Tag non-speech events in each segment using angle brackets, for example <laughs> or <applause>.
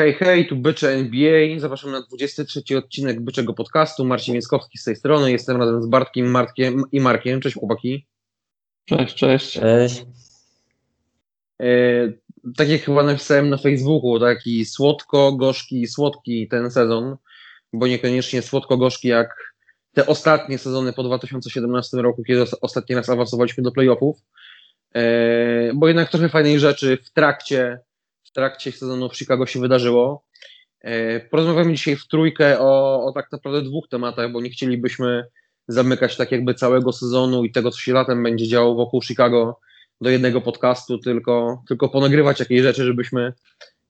Hej, hej, tu Bycze NBA. Zapraszam na 23 odcinek Byczego Podcastu. Marcin Mięskowski z tej strony. Jestem razem z Bartkiem, Martkiem i Markiem. Cześć chłopaki. Cześć, cześć. Cześć. E, tak jak chyba napisałem na Facebooku, taki słodko-gorzki, słodki ten sezon, bo niekoniecznie słodko-gorzki jak te ostatnie sezony po 2017 roku, kiedy ostatni raz awansowaliśmy do playoffów, e, bo jednak trochę fajnej rzeczy w trakcie trakcie sezonu w Chicago się wydarzyło. E, porozmawiamy dzisiaj w trójkę o, o tak naprawdę dwóch tematach, bo nie chcielibyśmy zamykać tak jakby całego sezonu i tego, co się latem będzie działo wokół Chicago do jednego podcastu, tylko, tylko ponagrywać jakieś rzeczy, żebyśmy,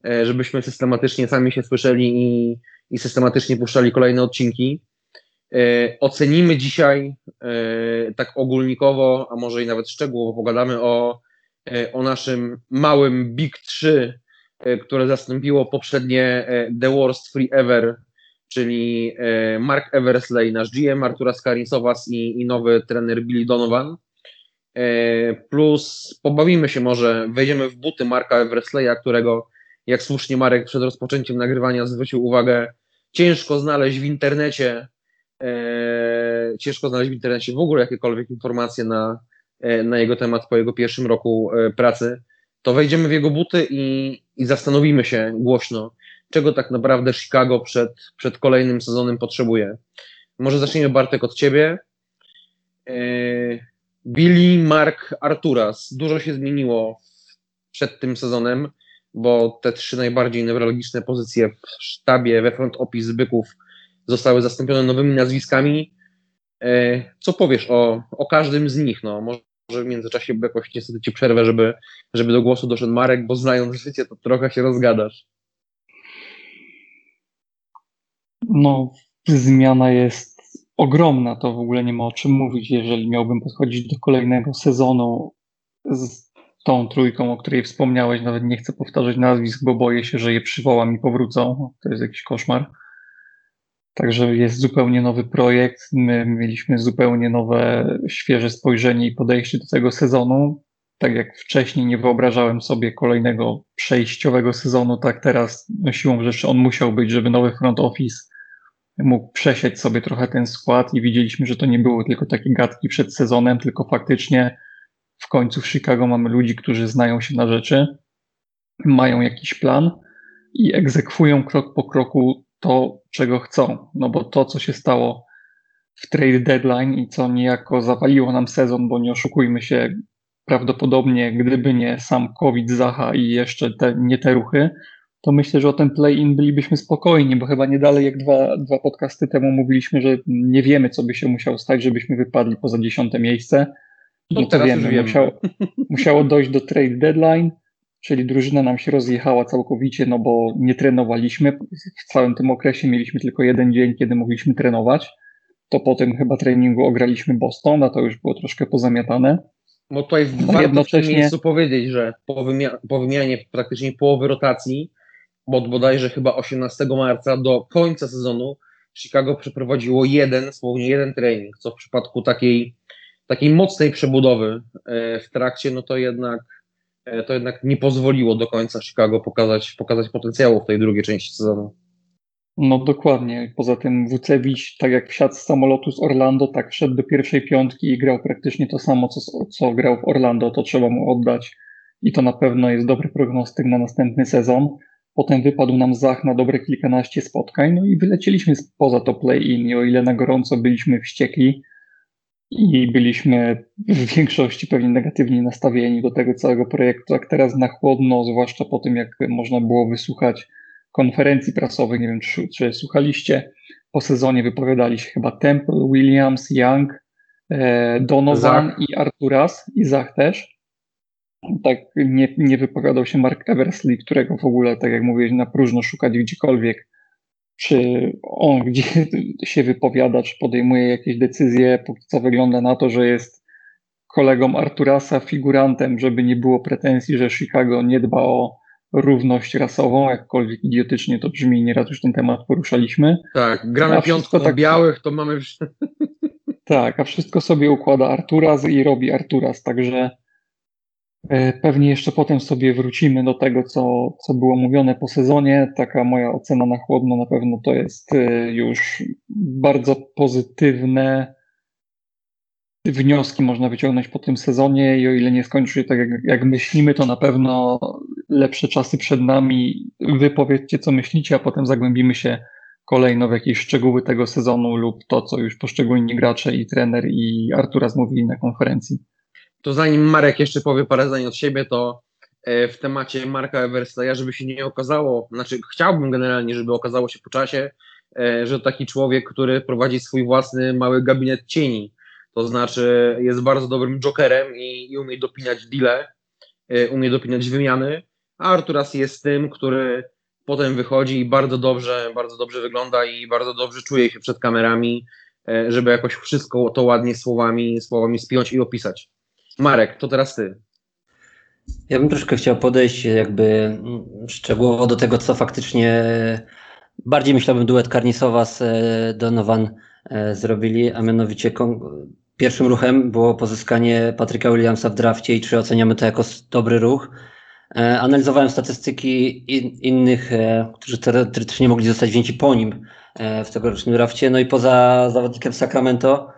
e, żebyśmy systematycznie sami się słyszeli i, i systematycznie puszczali kolejne odcinki. E, ocenimy dzisiaj tak ogólnikowo, a może i nawet szczegółowo pogadamy o, o naszym małym Big 3 E, które zastąpiło poprzednie e, The Worst Free Ever, czyli e, Mark Eversley, nasz GM, Artura Skarisowas i, i nowy trener Billy Donovan. Plus pobawimy się może, wejdziemy w buty Marka Eversleya, którego, jak słusznie Marek przed rozpoczęciem nagrywania zwrócił uwagę, ciężko znaleźć w internecie, ciężko znaleźć w internecie w ogóle jakiekolwiek informacje na, na jego temat po jego pierwszym roku pracy to wejdziemy w jego buty i, i zastanowimy się głośno, czego tak naprawdę Chicago przed, przed kolejnym sezonem potrzebuje. Może zacznijmy Bartek od ciebie. E, Billy, Mark, Arturas. Dużo się zmieniło przed tym sezonem, bo te trzy najbardziej newralgiczne pozycje w sztabie, we front office byków zostały zastąpione nowymi nazwiskami. E, co powiesz o, o każdym z nich? No, może że w międzyczasie jakoś niestety ci przerwę, żeby, żeby do głosu doszedł Marek, bo znając życie, to trochę się rozgadasz. No, zmiana jest ogromna, to w ogóle nie ma o czym mówić, jeżeli miałbym podchodzić do kolejnego sezonu z tą trójką, o której wspomniałeś, nawet nie chcę powtarzać nazwisk, bo boję się, że je przywołam i powrócą. To jest jakiś koszmar. Także jest zupełnie nowy projekt. My mieliśmy zupełnie nowe, świeże spojrzenie i podejście do tego sezonu. Tak jak wcześniej nie wyobrażałem sobie kolejnego przejściowego sezonu, tak teraz no siłą rzeczy on musiał być, żeby nowy front office mógł przesieć sobie trochę ten skład i widzieliśmy, że to nie były tylko takie gadki przed sezonem, tylko faktycznie w końcu w Chicago mamy ludzi, którzy znają się na rzeczy, mają jakiś plan i egzekwują krok po kroku to, czego chcą. No bo to, co się stało w trade deadline i co niejako zawaliło nam sezon, bo nie oszukujmy się, prawdopodobnie gdyby nie sam COVID, Zacha i jeszcze te, nie te ruchy, to myślę, że o ten play-in bylibyśmy spokojni, bo chyba nie dalej jak dwa, dwa podcasty temu mówiliśmy, że nie wiemy, co by się musiało stać, żebyśmy wypadli poza dziesiąte miejsce. No, no to wiemy, musiało, musiało dojść do trade deadline, czyli drużyna nam się rozjechała całkowicie, no bo nie trenowaliśmy. W całym tym okresie mieliśmy tylko jeden dzień, kiedy mogliśmy trenować. To po tym chyba treningu ograliśmy Boston, a to już było troszkę pozamiatane. No tutaj no warto jednocześnie... w miejscu powiedzieć, że po, wymia po wymianie praktycznie połowy rotacji, bo od bodajże chyba 18 marca do końca sezonu Chicago przeprowadziło jeden, słownie jeden trening, co w przypadku takiej, takiej mocnej przebudowy e, w trakcie, no to jednak to jednak nie pozwoliło do końca Chicago pokazać, pokazać potencjału w tej drugiej części sezonu. No dokładnie. Poza tym Wucewicz, tak jak wsiadł z samolotu z Orlando, tak wszedł do pierwszej piątki i grał praktycznie to samo, co, co grał w Orlando. To trzeba mu oddać i to na pewno jest dobry prognostyk na następny sezon. Potem wypadł nam Zach na dobre kilkanaście spotkań, no i wylecieliśmy poza to play-in. I o ile na gorąco byliśmy wściekli, i byliśmy w większości pewnie negatywnie nastawieni do tego całego projektu, jak teraz na chłodno, zwłaszcza po tym, jak można było wysłuchać konferencji prasowych, nie wiem, czy, czy słuchaliście, po sezonie wypowiadali się chyba Temple, Williams, Young, e, Donovan Zach. i Arturas, i Zach też. Tak nie, nie wypowiadał się Mark Eversley, którego w ogóle, tak jak mówię, na próżno szukać gdziekolwiek czy on gdzie <laughs> się wypowiada, czy podejmuje jakieś decyzje. Póki co wygląda na to, że jest kolegą Arturasa, figurantem, żeby nie było pretensji, że Chicago nie dba o równość rasową, jakkolwiek idiotycznie to brzmi, nieraz już ten temat poruszaliśmy. Tak, gramy piątką tak, białych, to mamy... Tak, a wszystko sobie układa Arturas i robi Arturas, także pewnie jeszcze potem sobie wrócimy do tego, co, co było mówione po sezonie. Taka moja ocena na chłodno na pewno to jest e, już bardzo pozytywne wnioski można wyciągnąć po tym sezonie i o ile nie skończy się tak jak, jak myślimy, to na pewno lepsze czasy przed nami. Wy powiedzcie, co myślicie, a potem zagłębimy się kolejno w jakieś szczegóły tego sezonu lub to, co już poszczególni gracze i trener i Artura zmówili na konferencji. To zanim Marek jeszcze powie parę zdań od siebie, to e, w temacie Marka Everstaya, żeby się nie okazało, znaczy chciałbym generalnie, żeby okazało się po czasie, e, że taki człowiek, który prowadzi swój własny mały gabinet cieni, to znaczy jest bardzo dobrym jokerem i, i umie dopinać deale, e, umie dopinać wymiany, a Arturas jest tym, który potem wychodzi i bardzo dobrze, bardzo dobrze wygląda i bardzo dobrze czuje się przed kamerami, żeby jakoś wszystko to ładnie słowami, słowami spiąć i opisać. Marek, to teraz ty. Ja bym troszkę chciał podejść jakby mm, szczegółowo do tego, co faktycznie bardziej myślałbym duet Karnisowa z e, Donovan e, zrobili, a mianowicie pierwszym ruchem było pozyskanie Patryka Williamsa w drafcie i czy oceniamy to jako dobry ruch. E, analizowałem statystyki in, innych, e, którzy teoretycznie mogli zostać wzięci po nim e, w tegorocznym drafcie. No i poza zawodnikiem Sacramento,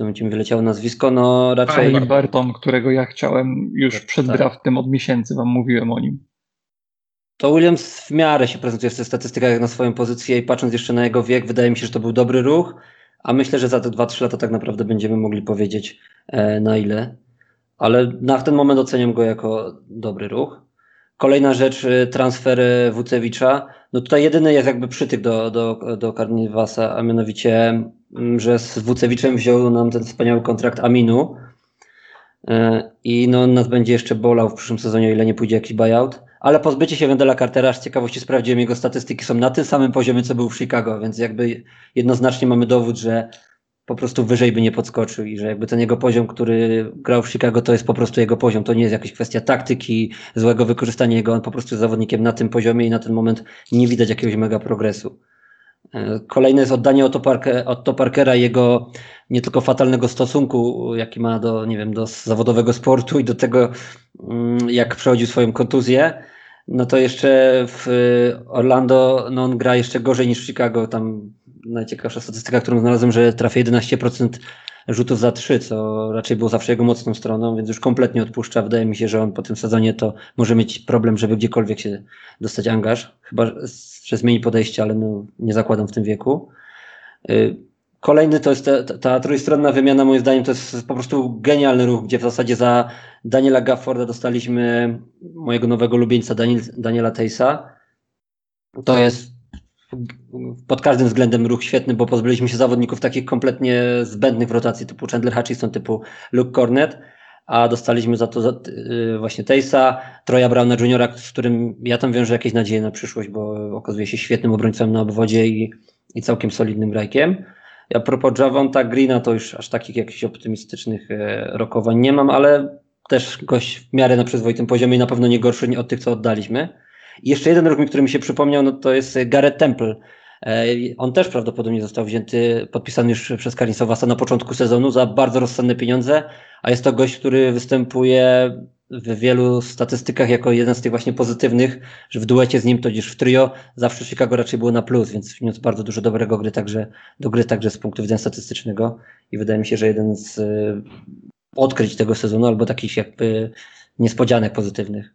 momencie mi wyleciało nazwisko, no raczej... Ali Barton, którego ja chciałem już przed tak. draftem od miesięcy, wam mówiłem o nim. To Williams w miarę się prezentuje w tych statystykach na swoją pozycję i patrząc jeszcze na jego wiek, wydaje mi się, że to był dobry ruch, a myślę, że za te 2-3 lata tak naprawdę będziemy mogli powiedzieć na ile. Ale na ten moment oceniam go jako dobry ruch. Kolejna rzecz, y, transfer Wucewicza. No tutaj jedyny jest jakby przytyk do, do, do Karniwasa, a mianowicie, mm, że z Wucewiczem wziął nam ten wspaniały kontrakt Aminu y, i no nas będzie jeszcze bolał w przyszłym sezonie, ile nie pójdzie jakiś buyout. Ale pozbycie się Wendela Cartera, z ciekawości sprawdziłem, jego statystyki są na tym samym poziomie, co był w Chicago, więc jakby jednoznacznie mamy dowód, że po prostu wyżej by nie podskoczył i że jakby ten jego poziom, który grał w Chicago, to jest po prostu jego poziom. To nie jest jakaś kwestia taktyki, złego wykorzystania jego. On po prostu jest zawodnikiem na tym poziomie i na ten moment nie widać jakiegoś mega progresu. E, kolejne jest oddanie Otto, Parker, Otto Parkera jego nie tylko fatalnego stosunku, jaki ma do, nie wiem, do zawodowego sportu i do tego, mm, jak przechodził swoją kontuzję. No to jeszcze w Orlando no on gra jeszcze gorzej niż w Chicago. Tam najciekawsza statystyka, którą znalazłem, że trafia 11% rzutów za 3, co raczej było zawsze jego mocną stroną, więc już kompletnie odpuszcza. Wydaje mi się, że on po tym sezonie to może mieć problem, żeby gdziekolwiek się dostać angaż. Chyba, że zmieni podejście, ale no, nie zakładam w tym wieku. Y, kolejny to jest ta, ta trójstronna wymiana, moim zdaniem to jest po prostu genialny ruch, gdzie w zasadzie za Daniela Gafforda dostaliśmy mojego nowego lubieńca Daniel, Daniela Tejsa. To jest pod każdym względem ruch świetny, bo pozbyliśmy się zawodników takich kompletnie zbędnych w rotacji, typu Chandler Hutchison, typu Luke Cornet, a dostaliśmy za to za, yy, właśnie Tejsa, Troja Browna Juniora, z którym ja tam wiążę jakieś nadzieje na przyszłość, bo okazuje się świetnym obrońcą na obwodzie i, i całkiem solidnym grajkiem. A propos Javonta Greena, to już aż takich jakichś optymistycznych e, rokowań nie mam, ale też gość w miarę na przyzwoitym poziomie i na pewno nie gorszy od tych, co oddaliśmy. Jeszcze jeden ruch, który mi się przypomniał, no to jest Gareth Temple. E, on też prawdopodobnie został wzięty, podpisany już przez Karin Sowasa na początku sezonu za bardzo rozsądne pieniądze, a jest to gość, który występuje w wielu statystykach jako jeden z tych właśnie pozytywnych, że w duecie z nim to gdzieś w trio zawsze Chicago raczej było na plus, więc wniósł bardzo dużo dobrego gry także, do gry także z punktu widzenia statystycznego i wydaje mi się, że jeden z y, odkryć tego sezonu albo takich jakby niespodzianek pozytywnych.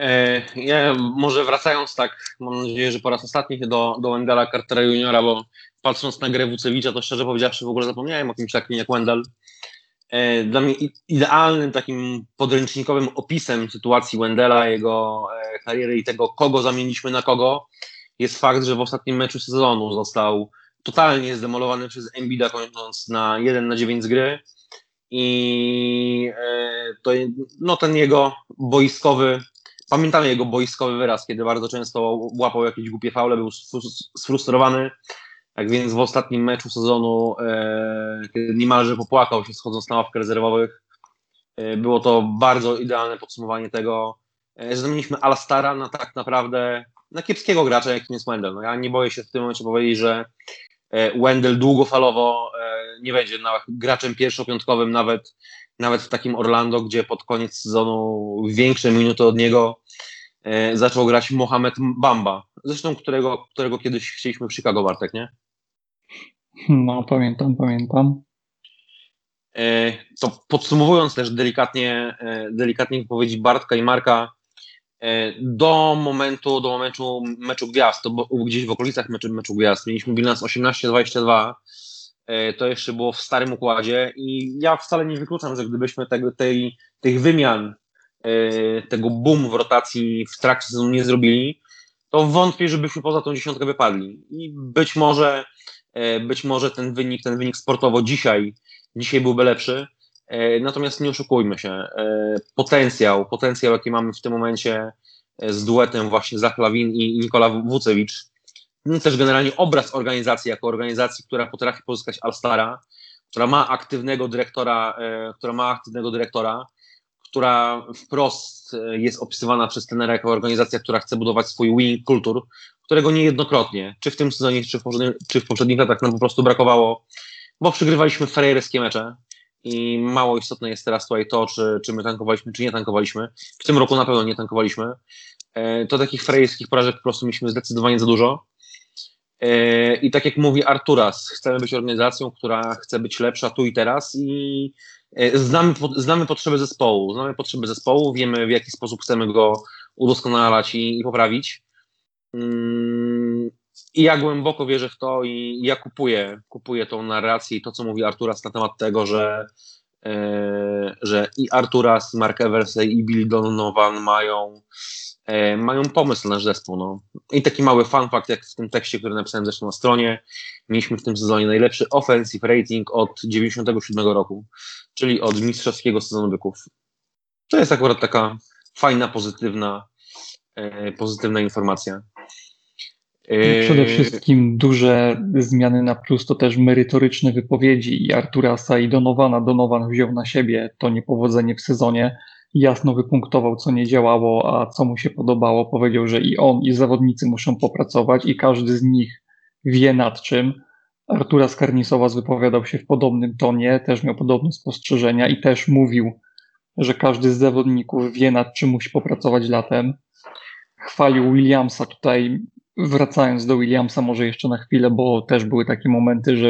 E, ja może wracając tak, mam nadzieję, że po raz ostatni do, do Wendela Cartera Juniora, bo patrząc na grę Wucewicza, to szczerze powiedziawszy w ogóle zapomniałem o kimś takim jak Wendell. E, dla mnie idealnym takim podręcznikowym opisem sytuacji Wendela, jego e, kariery i tego, kogo zamieniliśmy na kogo, jest fakt, że w ostatnim meczu sezonu został totalnie zdemolowany przez Embida, kończąc na 1 na 9 z gry. I to no, ten jego boiskowy Pamiętamy jego boiskowy wyraz, kiedy bardzo często łapał jakieś głupie faule, był sfrustrowany. Tak więc w ostatnim meczu sezonu, e, kiedy niemalże popłakał się schodząc na ławkę rezerwowych, e, było to bardzo idealne podsumowanie tego, e, że zamieniliśmy Alastara na tak naprawdę na kiepskiego gracza, jakim jest Wendell. No ja nie boję się w tym momencie powiedzieć, że Wendell długofalowo nie będzie graczem pierwszopiątkowym nawet nawet w takim Orlando, gdzie pod koniec sezonu większe minuty od niego e, zaczął grać Mohamed Bamba, zresztą którego, którego kiedyś chcieliśmy w Chicago, Bartek, nie? No, pamiętam, pamiętam. E, to podsumowując też delikatnie, e, delikatnie wypowiedzi Bartka i Marka, e, do momentu, do momentu meczu gwiazd, to gdzieś w okolicach meczu, meczu gwiazd, mieliśmy bilans 18-22, to jeszcze było w starym układzie i ja wcale nie wykluczam, że gdybyśmy tego, tej, tych wymian, tego boom w rotacji w trakcie sezonu nie zrobili, to wątpię, żebyśmy poza tą dziesiątkę wypadli. I być może, być może ten wynik, ten wynik sportowo dzisiaj dzisiaj byłby lepszy. E, natomiast nie oszukujmy się, e, potencjał, potencjał jaki mamy w tym momencie e, z duetem właśnie Zachlawin i Nikola Wucewicz, też generalnie obraz organizacji jako organizacji, która potrafi pozyskać Alstara, która ma aktywnego dyrektora, która ma aktywnego dyrektora, która wprost jest opisywana przez tenera jako organizacja, która chce budować swój winning kultur, którego niejednokrotnie, czy w tym sezonie, czy w, czy w poprzednich latach nam po prostu brakowało bo przegrywaliśmy frajerskie mecze i mało istotne jest teraz tutaj to, czy, czy my tankowaliśmy, czy nie tankowaliśmy. W tym roku na pewno nie tankowaliśmy. E, to takich frajerskich porażek po prostu mieliśmy zdecydowanie za dużo. I tak jak mówi Arturas, chcemy być organizacją, która chce być lepsza tu i teraz i e, znamy, znamy potrzeby zespołu, znamy potrzeby zespołu, wiemy w jaki sposób chcemy go udoskonalać i, i poprawić. Mm, i ja głęboko wierzę w to i ja kupuję, kupuję tą narrację i to, co mówi Arturas na temat tego, że, e, że i Arturas, i Mark Eversey, i Billy Donovan mają, mają pomysł na nasz zespół. No. I taki mały fun fact, jak w tym tekście, który napisałem zresztą na stronie, mieliśmy w tym sezonie najlepszy offensive rating od 97 roku, czyli od mistrzowskiego sezonu byków. To jest akurat taka fajna, pozytywna, e, pozytywna informacja. Przede wszystkim duże zmiany na plus to też merytoryczne wypowiedzi i Arturasa i Donowana. Donowan wziął na siebie to niepowodzenie w sezonie, jasno wypunktował, co nie działało, a co mu się podobało. Powiedział, że i on, i zawodnicy muszą popracować i każdy z nich wie nad czym. Arturas Karnisowas wypowiadał się w podobnym tonie, też miał podobne spostrzeżenia i też mówił, że każdy z zawodników wie nad czym musi popracować latem. Chwalił Williamsa tutaj wracając do Williamsa może jeszcze na chwilę, bo też były takie momenty, że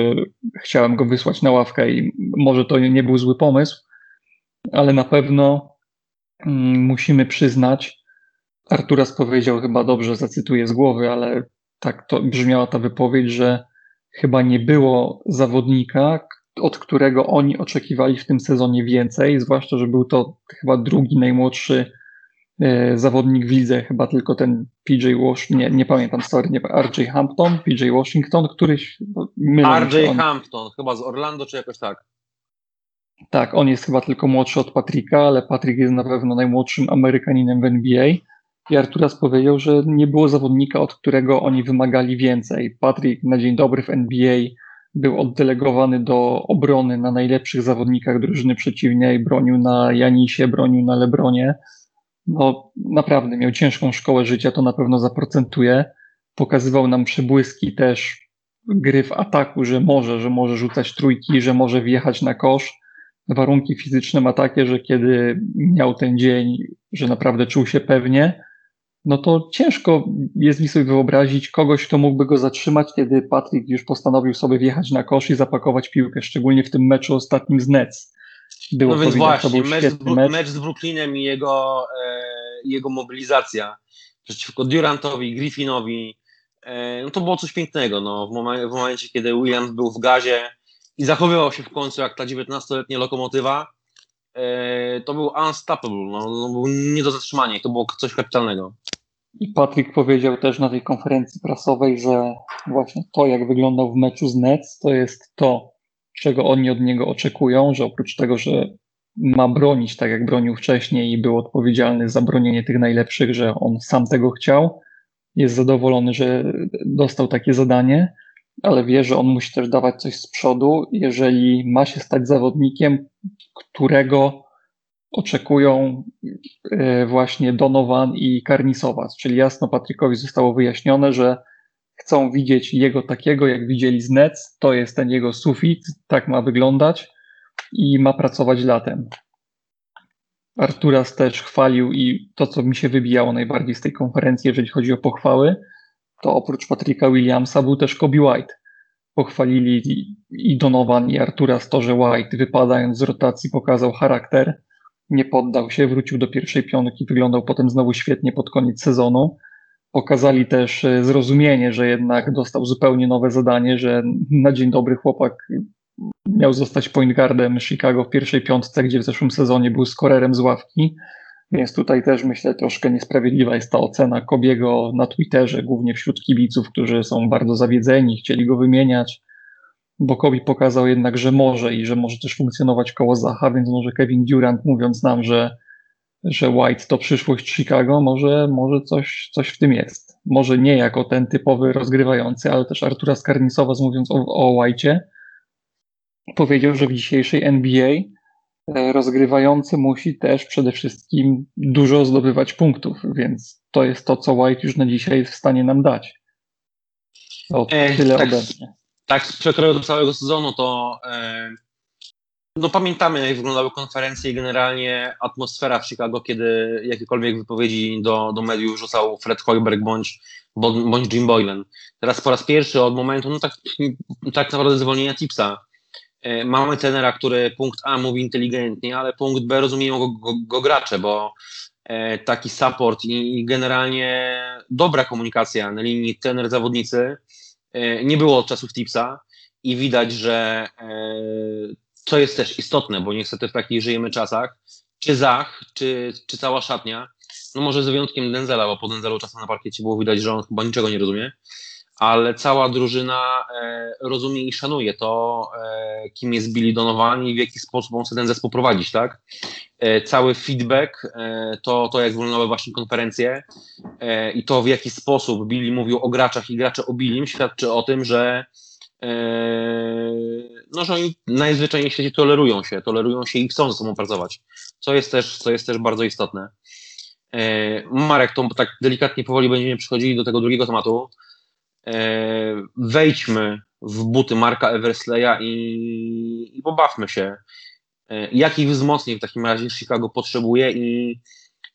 chciałem go wysłać na ławkę i może to nie był zły pomysł, ale na pewno musimy przyznać, Arturas powiedział chyba dobrze, zacytuję z głowy, ale tak to brzmiała ta wypowiedź, że chyba nie było zawodnika, od którego oni oczekiwali w tym sezonie więcej, zwłaszcza, że był to chyba drugi najmłodszy E, zawodnik w lidze, chyba tylko ten PJ Wash, nie, nie pamiętam, sorry, nie, RJ Hampton, PJ Washington, któryś... RJ on, Hampton, chyba z Orlando, czy jakoś tak. Tak, on jest chyba tylko młodszy od Patryka, ale Patryk jest na pewno najmłodszym Amerykaninem w NBA. I Arturas powiedział, że nie było zawodnika, od którego oni wymagali więcej. Patryk na dzień dobry w NBA był oddelegowany do obrony na najlepszych zawodnikach drużyny przeciwnej, bronił na Janisie, bronił na Lebronie no naprawdę miał ciężką szkołę życia, to na pewno zaprocentuje. Pokazywał nam przebłyski też gry w ataku, że może, że może rzucać trójki, że może wjechać na kosz. Warunki fizyczne ma takie, że kiedy miał ten dzień, że naprawdę czuł się pewnie, no to ciężko jest mi sobie wyobrazić kogoś, kto mógłby go zatrzymać, kiedy Patrick już postanowił sobie wjechać na kosz i zapakować piłkę, szczególnie w tym meczu ostatnim z Nets. Było no więc właśnie, mecz, mecz. mecz, z Brooklynem i jego, e, jego mobilizacja przeciwko Durantowi, Griffinowi, e, no to było coś pięknego. No, w, momencie, w momencie, kiedy Williams był w gazie i zachowywał się w końcu jak ta 19-letnia lokomotywa, e, to był unstoppable, no, no, był nie do zatrzymania to było coś kapitalnego. I Patryk powiedział też na tej konferencji prasowej, że właśnie to, jak wyglądał w meczu z Nets, to jest to, czego oni od niego oczekują, że oprócz tego, że ma bronić tak jak bronił wcześniej i był odpowiedzialny za bronienie tych najlepszych, że on sam tego chciał, jest zadowolony, że dostał takie zadanie, ale wie, że on musi też dawać coś z przodu, jeżeli ma się stać zawodnikiem, którego oczekują e, właśnie Donovan i Karnisowas. Czyli jasno Patrykowi zostało wyjaśnione, że chcą widzieć jego takiego, jak widzieli z Nets, to jest ten jego sufit, tak ma wyglądać. i ma pracować latem. Arturas też chwalił i to, co mi się wybijało najbardziej z tej konferencji, jeżeli chodzi o pochwały, to oprócz Patryka Williamsa był też Kobe White. Pochwalili i Donovan i Arturas to, że White wypadając z rotacji pokazał charakter, nie poddał się, wrócił do pierwszej piątki, wyglądał potem znowu świetnie pod koniec sezonu. Pokazali też e, zrozumienie, że jednak dostał zupełnie nowe zadanie, że na dzień dobry chłopak miał zostać point guardem Chicago w pierwszej piątce, gdzie w zeszłym sezonie był skorerem z ławki. Więc tutaj też myślę, troszkę niesprawiedliwa jest ta ocena Kobiego na Twitterze, głównie wśród kibiców, którzy są bardzo zawiedzeni, chcieli go wymieniać, bo Kobi pokazał jednak, że może i że może też funkcjonować koło Zacha, więc może Kevin Durant mówiąc nam, że, że White to przyszłość Chicago, może, może coś, coś w tym jest. Może nie jako ten typowy rozgrywający, ale też Artura Skarnisowa mówiąc o, o White'cie, powiedział, że w dzisiejszej NBA rozgrywający musi też przede wszystkim dużo zdobywać punktów, więc to jest to, co White już na dzisiaj jest w stanie nam dać. To e, tyle tak, ode mnie. Tak, z przekroju całego sezonu to e, no pamiętamy, jak wyglądały konferencje i generalnie atmosfera w Chicago, kiedy jakiekolwiek wypowiedzi do, do mediów rzucał Fred Hoiberg bądź, bądź Jim Boylan. Teraz po raz pierwszy od momentu, no tak, tak naprawdę zwolnienia Tipsa, E, mamy tenera, który punkt A mówi inteligentnie, ale punkt B rozumieją go, go, go gracze, bo e, taki support i, i, generalnie dobra komunikacja na linii tener-zawodnicy e, nie było od czasów Tipsa i widać, że co jest też istotne, bo niestety w takich żyjemy czasach, czy Zach, czy, czy cała szatnia, no może z wyjątkiem Denzela, bo po Denzelu czasem na parkiecie było widać, że on chyba niczego nie rozumie, ale cała drużyna e, rozumie i szanuje to, e, kim jest Billy Donovan i w jaki sposób on chce ten zespół prowadzić, tak? E, cały feedback, to, to jak wyglądały właśnie konferencje i to w jaki sposób Billy mówił o graczach i gracze o Billim świadczy o tym, że no, że oni najzwyczajniej w świecie tolerują się, tolerują się i chcą ze sobą pracować, co jest też, co jest też bardzo istotne. Marek, to tak delikatnie powoli będziemy przechodzili do tego drugiego tematu, wejdźmy w buty Marka Eversleya i, i pobawmy się. E, jakich wzmocnień w takim razie Chicago potrzebuje i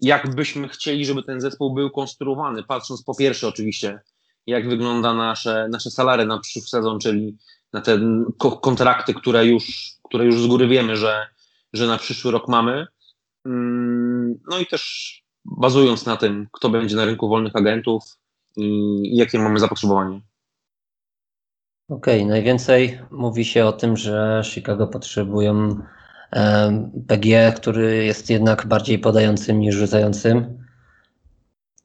jak byśmy chcieli, żeby ten zespół był konstruowany, patrząc po pierwsze oczywiście, jak wygląda nasze, nasze salary na przyszły sezon, czyli na te kontrakty, które już, które już z góry wiemy, że, że na przyszły rok mamy. Mm, no i też bazując na tym, kto będzie na rynku wolnych agentów, i jakie mamy zapotrzebowanie. Okej, okay, najwięcej mówi się o tym, że Chicago potrzebują PG, który jest jednak bardziej podającym niż rzucającym.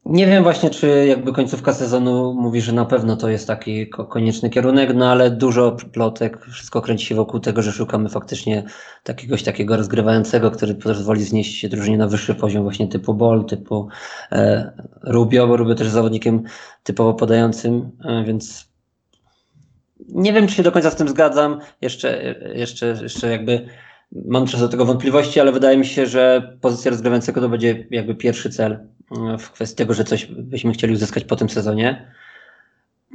Nie wiem właśnie, czy jakby końcówka sezonu mówi, że na pewno to jest taki konieczny kierunek, no ale dużo plotek, wszystko kręci się wokół tego, że szukamy faktycznie takiegoś takiego rozgrywającego, który pozwoli znieść się drużynie na wyższy poziom właśnie typu Ball, typu e, Rubio, bo Rubio też zawodnikiem typowo podającym, e, więc nie wiem, czy się do końca z tym zgadzam. Jeszcze, jeszcze, jeszcze jakby mam czas do tego wątpliwości, ale wydaje mi się, że pozycja rozgrywającego to będzie jakby pierwszy cel w kwestii tego, że coś byśmy chcieli uzyskać po tym sezonie.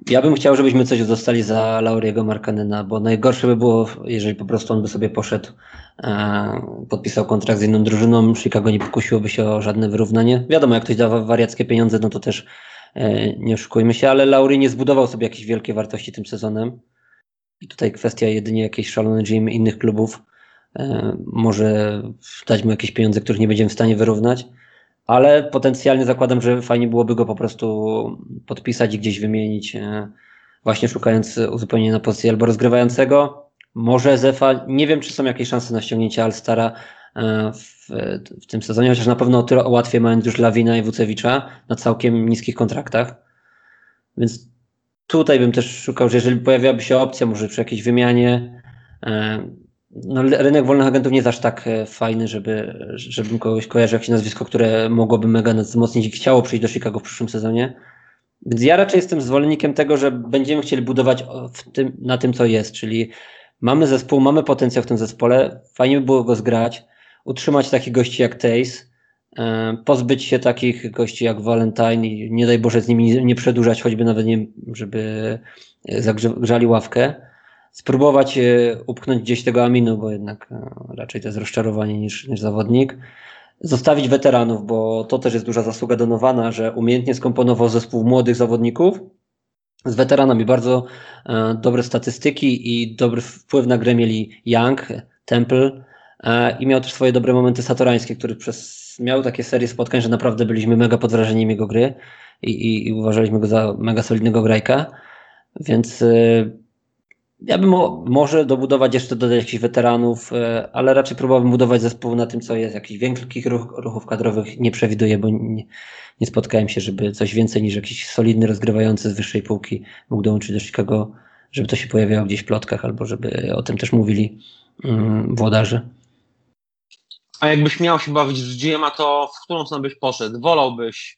Ja bym chciał, żebyśmy coś dostali za Lauriego Markanena, bo najgorsze by było, jeżeli po prostu on by sobie poszedł, e, podpisał kontrakt z inną drużyną, Chicago nie pokusiłoby się o żadne wyrównanie. Wiadomo, jak ktoś dawa wariackie pieniądze, no to też e, nie oszukujmy się, ale Lauri nie zbudował sobie jakiejś wielkiej wartości tym sezonem. I tutaj kwestia jedynie jakiejś szalony gym innych klubów e, może dać mu jakieś pieniądze, których nie będziemy w stanie wyrównać ale potencjalnie zakładam, że fajnie byłoby go po prostu podpisać i gdzieś wymienić, e, właśnie szukając uzupełnienia na pozycję albo rozgrywającego. Może Zefa, nie wiem, czy są jakieś szanse na ściągnięcie Alstara e, w, w tym sezonie, chociaż na pewno o tyle łatwiej mając już Lawina i Wucewicza na całkiem niskich kontraktach. Więc tutaj bym też szukał, że jeżeli pojawiłaby się opcja, może przy jakiejś wymianie, e, no, rynek wolnych agentów nie jest aż tak e, fajny, żeby, żebym kogoś kojarzył jakieś nazwisko, które mogłoby mega wzmocnić i chciało przyjść do Chicago w przyszłym sezonie. Więc ja raczej jestem zwolennikiem tego, że będziemy chcieli budować tym, na tym, co jest, czyli mamy zespół, mamy potencjał w tym zespole, fajnie by było go zgrać, utrzymać takich gości jak Tace, e, pozbyć się takich gości jak Valentine i nie daj Boże z nimi nie przedłużać, choćby nawet nie, żeby zagrzali ławkę spróbować e, upchnąć gdzieś tego Aminu, bo jednak e, raczej to jest rozczarowanie niż, niż zawodnik. Zostawić weteranów, bo to też jest duża zasługa Donowana, że umiejętnie skomponował zespół młodych zawodników z weteranami. Bardzo e, dobre statystyki i dobry wpływ na grę mieli Young, Temple i miał też swoje dobre momenty satorańskie, który przez, miał takie serie spotkań, że naprawdę byliśmy mega pod wrażeniem jego gry i, i, i uważaliśmy go za mega solidnego grajka. Więc ja bym mo może dobudować jeszcze, dodać jakichś weteranów, e, ale raczej próbowałbym budować zespół na tym, co jest. Jakichś większych ruch, ruchów kadrowych nie przewiduję, bo nie, nie, spotkałem się, żeby coś więcej niż jakiś solidny rozgrywający z wyższej półki mógł dołączyć do Chicago, żeby to się pojawiało gdzieś w plotkach, albo żeby o tym też mówili um, włodarze. A jakbyś miał się bawić w GMA, to w którą stronę byś poszedł? Wolałbyś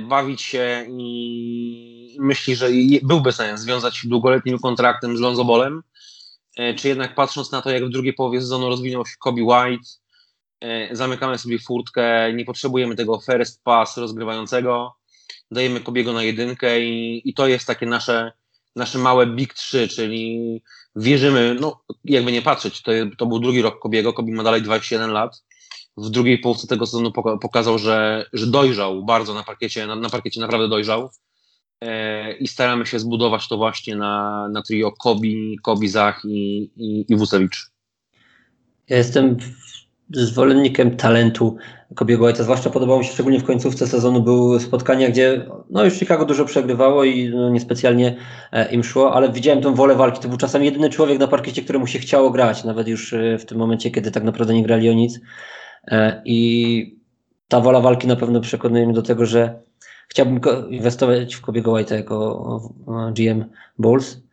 bawić się i myśli, że byłby sens związać długoletnim kontraktem z Lonzo Bolem, e, czy jednak patrząc na to, jak w drugiej połowie sezonu rozwinął się Kobe White, e, zamykamy sobie furtkę, nie potrzebujemy tego first pass rozgrywającego, dajemy Kobiego na jedynkę i, i to jest takie nasze, nasze małe big 3, czyli wierzymy, no jakby nie patrzeć, to, to był drugi rok Kobiego, Kobi ma dalej 21 lat, w drugiej połowie tego sezonu pokazał, że, że dojrzał bardzo na parkiecie, na, na parkiecie naprawdę dojrzał e, i staramy się zbudować to właśnie na, na trio Kobi, Kobi Zach i, i, i Wusewicz. Ja jestem zwolennikiem talentu Kobiego White'a, zwłaszcza podobało mi się, szczególnie w końcówce sezonu były spotkania, gdzie no już Chicago dużo przegrywało i no, niespecjalnie e, im szło, ale widziałem tą wolę walki, to był czasem jedyny człowiek na parkiecie, któremu się chciało grać, nawet już e, w tym momencie, kiedy tak naprawdę nie grali o nic. E, I ta wola walki na pewno przekonuje mnie do tego, że chciałbym inwestować w Kobiego White'a jako GM Bulls.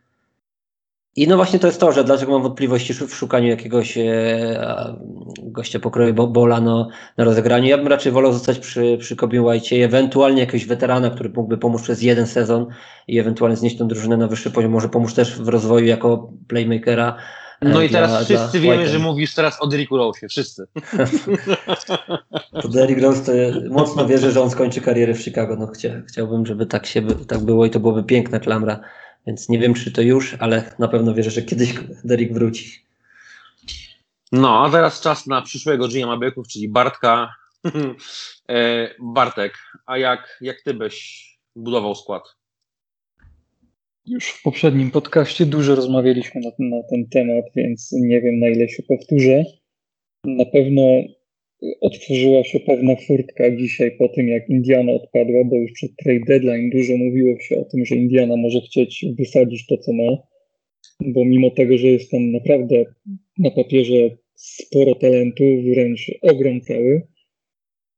I no właśnie to jest to, że dlaczego mam wątpliwości w szukaniu jakiegoś e, gościa pokroju Bola no, na rozegraniu. Ja bym raczej wolał zostać przy, przy Kobie White'ie, ewentualnie jakiegoś weterana, który mógłby pomóc przez jeden sezon i ewentualnie znieść tę drużynę na wyższy poziom. Może pomóc też w rozwoju jako playmakera no i teraz dla, wszyscy dla wiemy, że mówisz teraz o Derricku Rose, wszyscy. to Derrick Rose to mocno wierzę, że on skończy karierę w Chicago. No chcia, chciałbym, żeby tak się tak było i to byłoby piękna klamra. Więc nie wiem, czy to już, ale na pewno wierzę, że kiedyś Derrick wróci. No, a teraz czas na przyszłego GM Byków, czyli Bartka. <laughs> E, Bartek, a jak, jak ty byś budował skład? Już w poprzednim podcaście dużo rozmawialiśmy na, na ten temat, więc nie wiem na ile się powtórzę. Na pewno otworzyła się pewna furtka dzisiaj po tym, jak Indiana odpadła, bo już przed trade deadline dużo mówiło się o tym, że Indiana może chcieć wysadzić to, co ma, bo mimo tego, że jest tam naprawdę na papierze sporo talentu, wręcz ogrom cały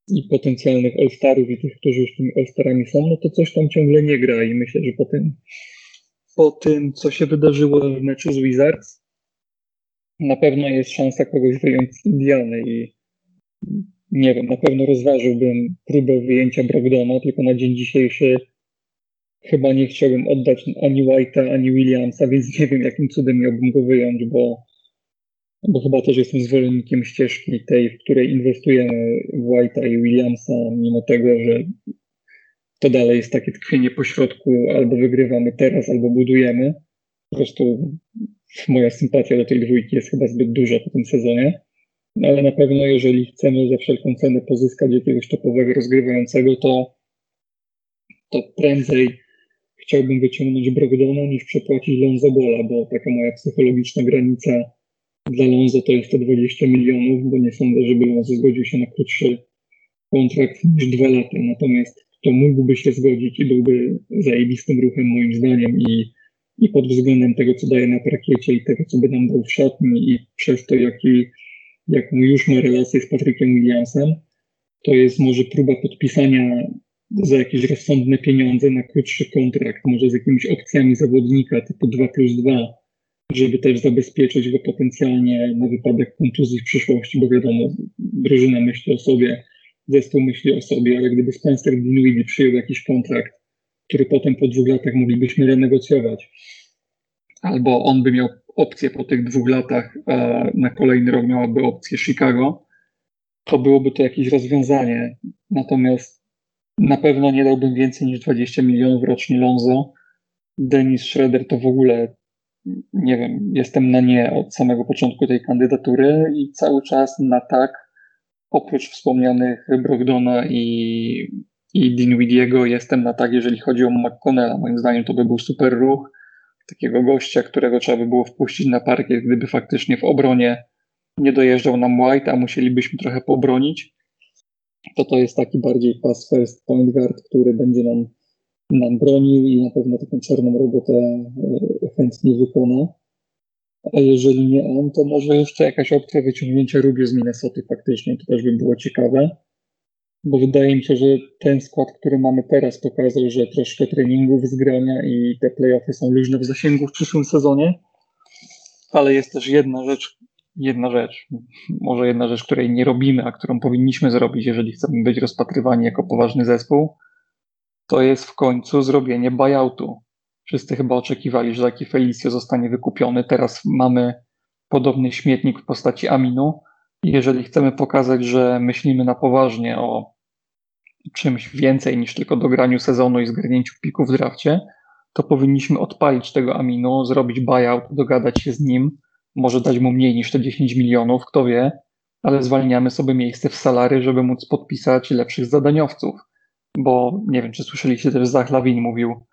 i potencjalnych All-Starów i tych, którzy już tymi All-Starami są, no to coś tam ciągle nie gra i myślę, że po tym po tym, co się wydarzyło w meczu z Wizards, na pewno jest szansa kogoś wyjąć z Indiany i nie wiem, na pewno rozważyłbym próbę wyjęcia Brogdona, tylko na dzień dzisiejszy chyba nie chciałbym oddać ani White'a, ani Williamsa, więc nie wiem, jakim cudem miałbym go wyjąć, bo, bo chyba też jestem zwolennikiem ścieżki tej, w której inwestujemy w White'a i Williamsa, mimo tego, że to dalej jest takie tkwienie pośrodku, albo wygrywamy teraz, albo budujemy. Po prostu moja sympatia do tej dwójki jest chyba zbyt duża po tym sezonie. No ale na pewno, jeżeli chcemy za wszelką cenę pozyskać jakiegoś topowego rozgrywającego, to, to prędzej chciałbym wyciągnąć Brogdona niż przepłacić Lonzo Bola, bo taka moja psychologiczna granica dla Lonzo to jest te 20 milionów, bo nie sądzę, żeby Lonzo zgodził się na krótszy kontrakt niż dwa lata. Natomiast to mógłby się zgodzić i byłby zajebistym ruchem moim zdaniem i, i pod względem tego, co daje na parkiecie i tego, co by nam dał w szatni i przez to, jaki, jaką już ma relację z Patrykiem Williamsem, to jest może próba podpisania za jakieś rozsądne pieniądze na krótszy kontrakt, może z jakimiś opcjami zawodnika typu 2 plus 2, żeby też zabezpieczyć go potencjalnie na wypadek kontuzji w przyszłości, bo wiadomo, drużyna myśli o sobie, zespół myśli o sobie, ale gdyby Spencer Dinwiddie przyjął jakiś kontrakt, który potem po dwóch latach moglibyśmy renegocjować, albo on by miał opcję po tych dwóch latach, a na kolejny rok miałaby opcję Chicago, to byłoby to jakieś rozwiązanie. Natomiast na pewno nie dałbym więcej niż 20 milionów rocznie Lonzo. Dennis Schroeder to w ogóle nie wiem, jestem na nie od samego początku tej kandydatury i cały czas na tak, oprócz wspomnianych Brogdona i, i Dinwidiego, jestem na tak, jeżeli chodzi o McConnella. Moim zdaniem to by był super ruch takiego gościa, którego trzeba by było wpuścić na parkiet, gdyby faktycznie w obronie nie dojeżdżał nam White, a musielibyśmy trochę pobronić, to to jest taki bardziej pass first point guard, który będzie nam, nam bronił i na pewno taką czarną robotę e, chętnie wykona. A jeżeli nie on, to może jeszcze jakaś opcja wyciągnięcia Rubio z Minnesoty faktycznie, to też by było ciekawe. Bo wydaje mi się, że ten skład, który mamy teraz, pokazał, że troszkę treningów zgrania i te playoffy są luźne w zasięgu w przyszłym sezonie. Ale jest też jedna rzecz, jedna rzecz, może jedna rzecz, której nie robimy, a którą powinniśmy zrobić, jeżeli chcemy być rozpatrywani jako poważny zespół, to jest w końcu zrobienie buyoutu. Wszyscy chyba oczekiwali, że taki Felicio zostanie wykupiony. Teraz mamy podobny śmietnik w postaci Aminu. Jeżeli chcemy pokazać, że myślimy na poważnie o czymś więcej niż tylko dograniu sezonu i zgarnięciu piku w drafcie, to powinniśmy odpalić tego Aminu, zrobić buyout, dogadać się z nim, może dać mu mniej niż te 10 milionów, kto wie, ale zwalniamy sobie miejsce w salary, żeby móc podpisać lepszych zadaniowców. Bo nie wiem, czy słyszeliście też Zach Lawin mówił,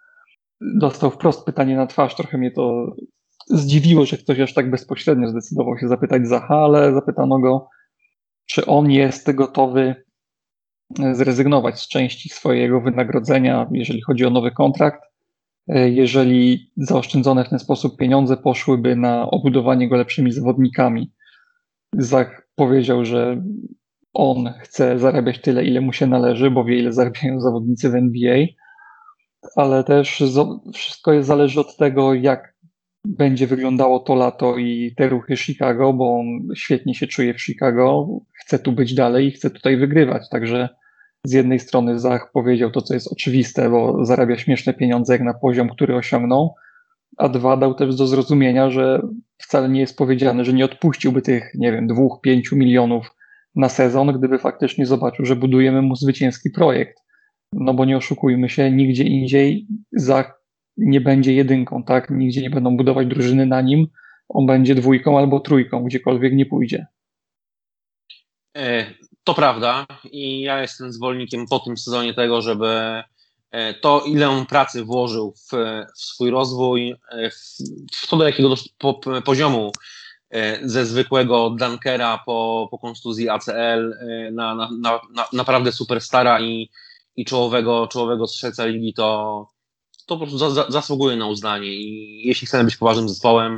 dostał wprost pytanie na twarz, trochę mnie to zdziwiło, że ktoś aż tak bezpośrednio zdecydował się zapytać Zacha, ale zapytano go, czy on jest gotowy zrezygnować z części swojego wynagrodzenia, jeżeli chodzi o nowy kontrakt, E, jeżeli zaoszczędzone w ten sposób pieniądze poszłyby na obudowanie go lepszymi zawodnikami. Zach powiedział, że on chce zarabiać tyle, ile mu się należy, bo wie, ile zarabiają zawodnicy w NBA, ale też wszystko jest, zależy od tego, jak będzie wyglądało to lato i te ruchy Chicago, bo on świetnie się czuje w Chicago, chce tu być dalej i chce tutaj wygrywać, także z jednej strony Zach powiedział to, co jest oczywiste, bo zarabia śmieszne pieniądze jak na poziom, który osiągnął, a dwa dał też do zrozumienia, że wcale nie jest powiedziane, że nie odpuściłby tych, nie wiem, dwóch, pięciu milionów na sezon, gdyby faktycznie zobaczył, że budujemy mu zwycięski projekt. No bo nie oszukujmy się, nigdzie indziej Zach nie będzie jedynką, tak? Nigdzie nie będą budować drużyny na nim. On będzie dwójką albo trójką, gdziekolwiek nie pójdzie. E, to prawda i ja jestem zwolennikiem po tym sezonie tego, żeby e, to, ile on pracy włożył w, w swój rozwój, e, w, to do jakiego po, poziomu ze zwykłego dunkera po, po kontuzji ACL na, na, na, na naprawdę superstara i, i czołowego, czołowego strzelca ligi, to, to po prostu za, za, zasługuje na uznanie i jeśli chcemy być poważnym zespołem,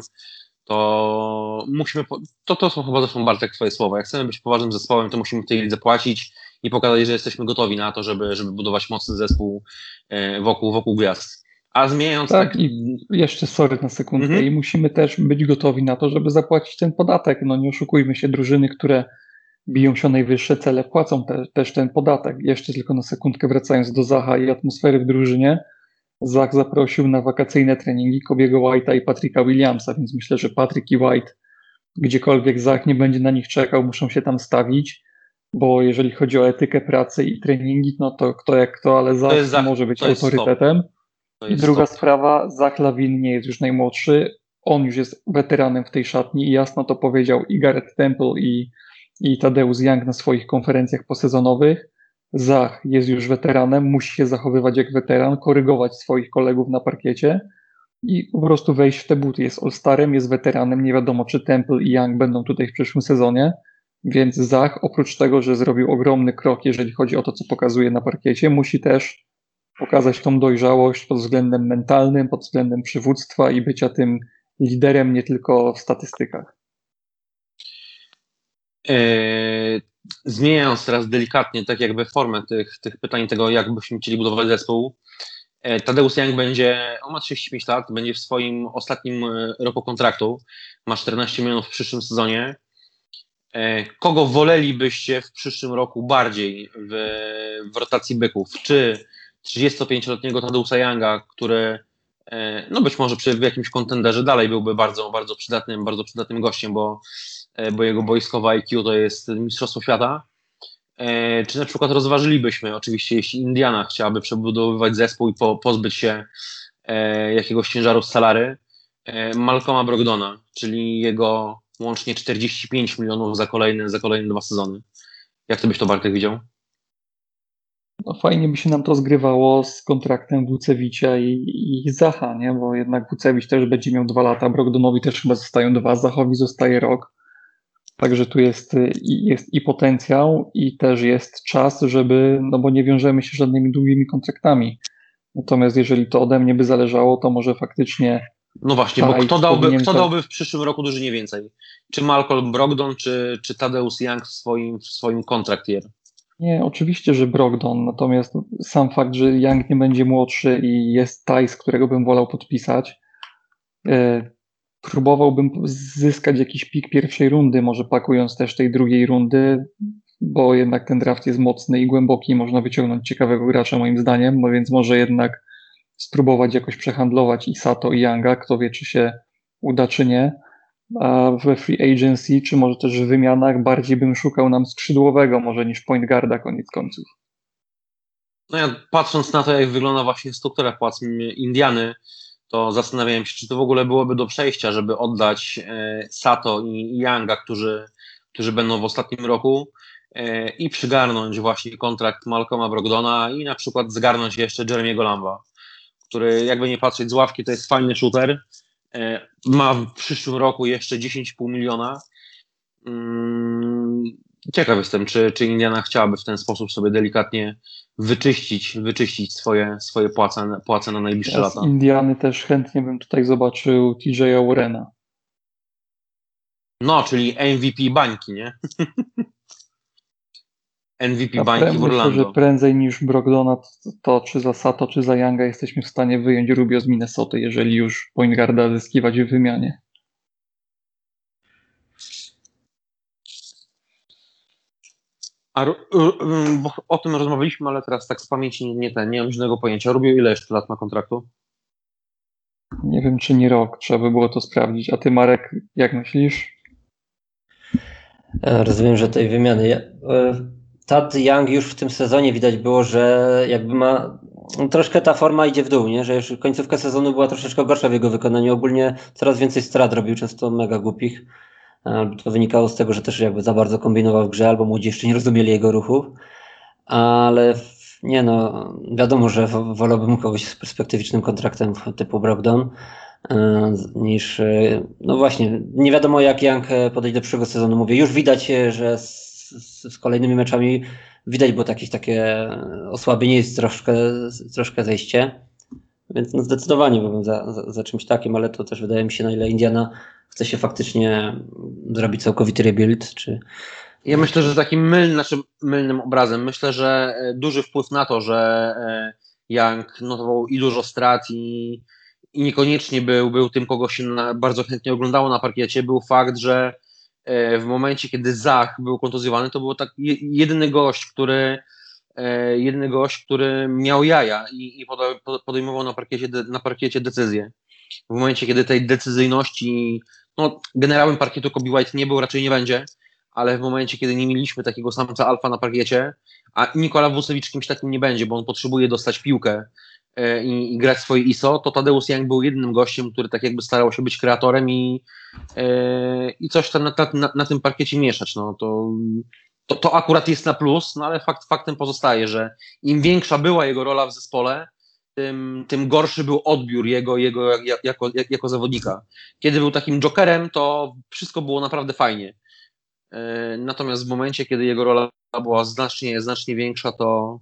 to musimy, to, to są chyba zresztą Bartek twoje słowa, jak chcemy być poważnym zespołem, to musimy tej lidze płacić i pokazać, że jesteśmy gotowi na to, żeby, żeby budować mocny zespół e, wokół, wokół gwiazd. A zmieniając tak, tak... i jeszcze sorry na sekundkę mhm. i musimy też być gotowi na to, żeby zapłacić ten podatek. No nie oszukujmy się, drużyny, które biją się o najwyższe cele, płacą te, też ten podatek. Jeszcze tylko na sekundkę wracając do Zacha i atmosfery w drużynie, Zach zaprosił na wakacyjne treningi Kobiego White'a i Patricka Williamsa, więc myślę, że Patrick i White, gdziekolwiek Zach nie będzie na nich czekał, muszą się tam stawić, bo jeżeli chodzi o etykę pracy i treningi, no to kto jak kto, ale Zach, Zach może być autorytetem. I druga stop. sprawa, Zach Lawin nie jest już najmłodszy, on już jest weteranem w tej szatni i jasno to powiedział i Garrett Temple i, i Tadeusz Young na swoich konferencjach posezonowych Zach jest już weteranem, musi się zachowywać jak weteran, korygować swoich kolegów na parkiecie i po prostu wejść w te buty. Jest All-Starem, jest weteranem, nie wiadomo czy Temple i Young będą tutaj w przyszłym sezonie, więc Zach oprócz tego, że zrobił ogromny krok, jeżeli chodzi o to, co pokazuje na parkiecie, musi też pokazać tą dojrzałość pod względem mentalnym, pod względem przywództwa i bycia tym liderem nie tylko w statystykach. Eee, zmieniając teraz delikatnie, tak jakby formę tych, tych pytań, tego jak byśmy chcieli budować zespół, e, Tadeusz Young będzie, on ma 35 lat, będzie w swoim ostatnim e, roku kontraktu, ma 14 milionów w przyszłym sezonie. Kogo wolelibyście w przyszłym roku bardziej w, w rotacji byków? Czy 35-letniego Tadeusza Younga, który no być może przy jakimś kontenderze dalej byłby bardzo, bardzo przydatnym, bardzo przydatnym gościem, bo bo jego boiskowe IQ to jest Mistrzostwo Świata. E, czy na przykład rozważylibyśmy, oczywiście, jeśli Indiana chciałaby przebudowywać zespół i po, pozbyć się e, jakiegoś ciężaru z salary, e, Malcolma Brogdona, czyli jego łącznie 45 milionów za kolejne, za kolejne dwa sezony. Jak ty byś to Bartek widział? No fajnie by się nam to zgrywało z kontraktem Wucewicia i, i Zacha, nie? bo jednak Wucewicz też będzie miał dwa lata, Brogdonowi też chyba zostają dwa, Zachowi zostaje rok. Także tu jest, jest i potencjał, i też jest czas, żeby, no bo nie wiążemy się żadnymi długimi kontraktami. Natomiast jeżeli to ode mnie by zależało, to może faktycznie. No właśnie, bo kto dałby, kto dałby w przyszłym roku dużo więcej? Czy Malcolm Brogdon, czy, czy Tadeusz Young w swoim, w swoim kontrakt year? Nie, oczywiście, że Brogdon, natomiast sam fakt, że Young nie będzie młodszy i jest Tajs, którego bym wolał podpisać, e, próbowałbym zyskać jakiś pik pierwszej rundy, może pakując też tej drugiej rundy, bo jednak ten draft jest mocny i głęboki można wyciągnąć ciekawego gracza moim zdaniem, no więc może jednak spróbować jakoś przehandlować i Sato i Younga, kto wie czy się uda czy nie, a we free agency, czy może też w wymianach bardziej bym szukał nam skrzydłowego może niż point guarda koniec końców. No ja patrząc na to, jak wygląda właśnie struktura płac Indiany, to zastanawiałem się, czy to w ogóle byłoby do przejścia, żeby oddać e, Sato i Younga, którzy, którzy będą w ostatnim roku e, i przygarnąć właśnie kontrakt Malcolma Brogdona i na przykład zgarnąć jeszcze Jeremiego Lamba, który jakby nie patrzeć z ławki, to jest fajny shooter, e, ma w przyszłym roku jeszcze 10,5 miliona. Mm, ciekaw jestem, czy, czy Indiana chciałaby w ten sposób sobie delikatnie wyczyścić, wyczyścić swoje, swoje płace, płace na najbliższe ja lata. Indiany też chętnie bym tutaj zobaczył TJ Warrena. No, czyli MVP bańki, nie? <laughs> MVP ja bańki w Orlando. Myślę, że prędzej niż Brogdona to, to, czy za Sato, czy za Younga jesteśmy w stanie wyjąć Rubio z Minnesota, jeżeli już point guarda zyskiwać w wymianie. A, bo o tym rozmawialiśmy, ale teraz tak z pamięci nie, nie, ten, nie mam żadnego pojęcia. Rubio ile jeszcze lat ma kontraktu? Nie wiem, czy nie rok. Trzeba by było to sprawdzić. A ty, Marek, jak myślisz? E, rozumiem, że tej wymiany. E, Tad Young już w tym sezonie widać było, że jakby ma troszkę ta forma idzie w dół, nie? że już końcówka sezonu była troszeczkę gorsza w jego wykonaniu. Ogólnie coraz więcej strat robił, często mega głupich. To wynikało z tego, że też jakby za bardzo kombinował w grze, albo młodzi jeszcze nie rozumieli jego ruchów. Ale nie no, wiadomo, że wolałbym kogoś z perspektywicznym kontraktem typu Brogdon e, niż, e, no właśnie, nie wiadomo jak e, podejdzie do przyszłego sezonu. Mówię, już widać, że z, z, kolejnymi meczami widać było takich, takie osłabienie, jest troszkę, troszkę zejście. Więc no zdecydowanie byłbym za, za, za, czymś takim, ale to też wydaje mi się, na ile Indiana chce się faktycznie zrobić całkowity rebuild, czy... Ja myślę, że takim mylnym, znaczy mylnym obrazem, myślę, że e, duży wpływ na to, że e, Young notował i dużo strat i, i niekoniecznie był, był tym, kogo się bardzo chętnie oglądało na parkiecie, był fakt, że e, w momencie, kiedy Zach był kontuzjowany, to był tak jedyny gość, który jedyny gość, który miał jaja i, i podejmował na parkiecie, na parkiecie decyzje. W momencie, kiedy tej decyzyjności no, generałem parkietu Kobe White nie był, raczej nie będzie, ale w momencie, kiedy nie mieliśmy takiego samca alfa na parkiecie, a Nikola Wusewicz kimś takim nie będzie, bo on potrzebuje dostać piłkę e, i, i, grać swoje ISO, to Tadeusz Young był jednym gościem, który tak jakby starał się być kreatorem i, e, i coś tam na, na, na, tym parkiecie mieszać. No, to, to, to akurat jest na plus, no ale fakt, faktem pozostaje, że im większa była jego rola w zespole, tym, tym gorszy był odbiór jego, jego jako, jako zawodnika. Kiedy był takim jokerem, to wszystko było naprawdę fajnie. E, natomiast w momencie, kiedy jego rola była znacznie, znacznie większa, to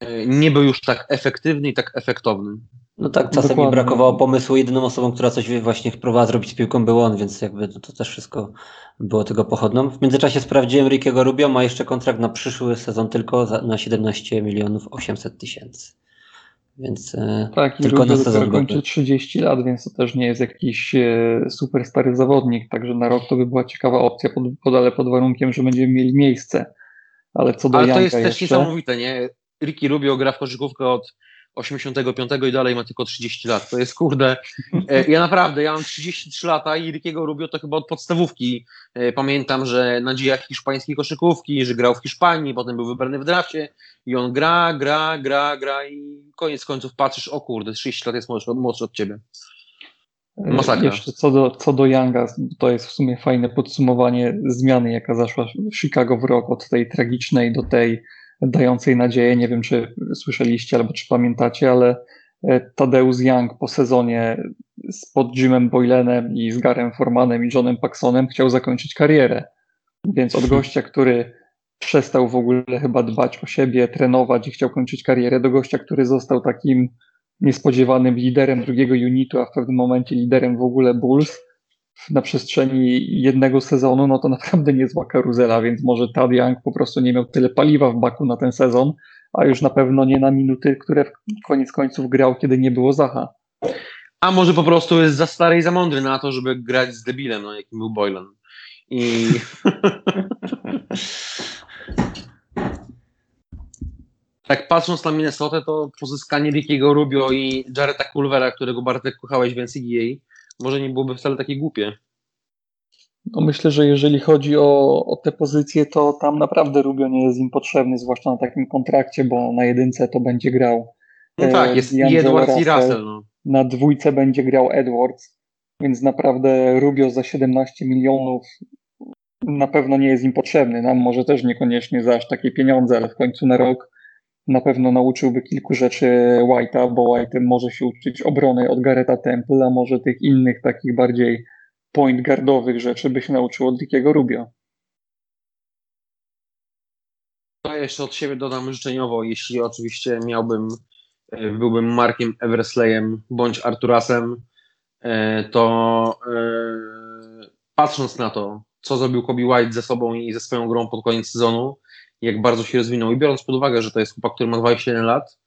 e, nie był już tak efektywny i tak efektowny. No tak, czasami Dokładnie. brakowało pomysłu. Jedyną osobą, która coś właśnie próbowała zrobić z piłką był on, więc jakby to, to też wszystko było tego pochodną. W międzyczasie sprawdziłem Rickiego Rubio, ma jeszcze kontrakt na przyszły sezon tylko za, na 17 milionów 800 tysięcy. Więc e, tak, tylko na sezon kończy 30 lat, więc to też nie jest jakiś e, super stary zawodnik, także na rok to by była ciekawa opcja, pod, pod, ale pod warunkiem, że będziemy mieli miejsce. Ale co do Ale Janka to jest jeszcze... też niesamowite, nie? Ricky Rubio gra w koszykówkę od 85 i dalej ma tylko 30 lat. To jest kurde. E, ja naprawdę, ja mam 33 lata i Rickiego Rubio to chyba od podstawówki. E, pamiętam, że na dziejach hiszpańskiej koszykówki, że grał w Hiszpanii, potem był wybrany w drafcie i on gra, gra, gra, gra i koniec końców patrzysz, o kurde, 30 lat jest młodszy, młodszy od ciebie. Masakra. Jeszcze co do, co do Younga, to jest w sumie fajne podsumowanie zmiany, jaka zaszła w Chicago w rok od tej tragicznej do tej dającej nadzieję. Nie wiem, czy słyszeliście albo czy pamiętacie, ale e, Tadeusz Young po sezonie z pod Jimem Boylenem i z Garem Formanem i Johnem Paxsonem chciał zakończyć karierę. Więc od gościa, który przestał w ogóle chyba dbać o siebie, trenować i chciał kończyć karierę, do gościa, który został takim niespodziewanym liderem drugiego unitu, a w pewnym momencie liderem w ogóle Bulls na przestrzeni jednego sezonu, no to naprawdę niezła karuzela, więc może Tad Young po prostu nie miał tyle paliwa w baku na ten sezon, a już na pewno nie na minuty, które koniec końców grał, kiedy nie było Zacha. A może po prostu jest za stary i za mądry na to, żeby grać z debilem, no, jakim był Boylan. I <laughs> tak patrząc na Minnesotę, to pozyskanie Rickiego Rubio i Jareta Culvera, którego Bartek kochałeś w NCAA, może nie byłoby wcale takie głupie. No myślę, że jeżeli chodzi o, o te pozycje, to tam naprawdę Rubio nie jest im potrzebny, zwłaszcza na takim kontrakcie, bo na jedynce to będzie grał. No tak, jest i Edwards i Russell. No. Na dwójce będzie grał Edwards, więc naprawdę Rubio za 17 milionów na pewno nie jest im potrzebny. Nam może też niekoniecznie za aż takie pieniądze, ale w końcu na rok na pewno nauczyłby kilku rzeczy White'a, bo White może się uczyć obrony od Gareta Temple, a może tych innych takich bardziej point guardowych rzeczy by się nauczył od Dickiego Rubio. To jeszcze od siebie dodam życzeniowo, jeśli oczywiście miałbym, e, byłbym Markiem Eversleyem bądź Arturasem, e, to e, patrząc na to, co zrobił Kobe White ze sobą i ze swoją grą pod koniec sezonu, jak bardzo się rozwinął. I biorąc pod uwagę, że to jest chłopak, który ma 21 lat,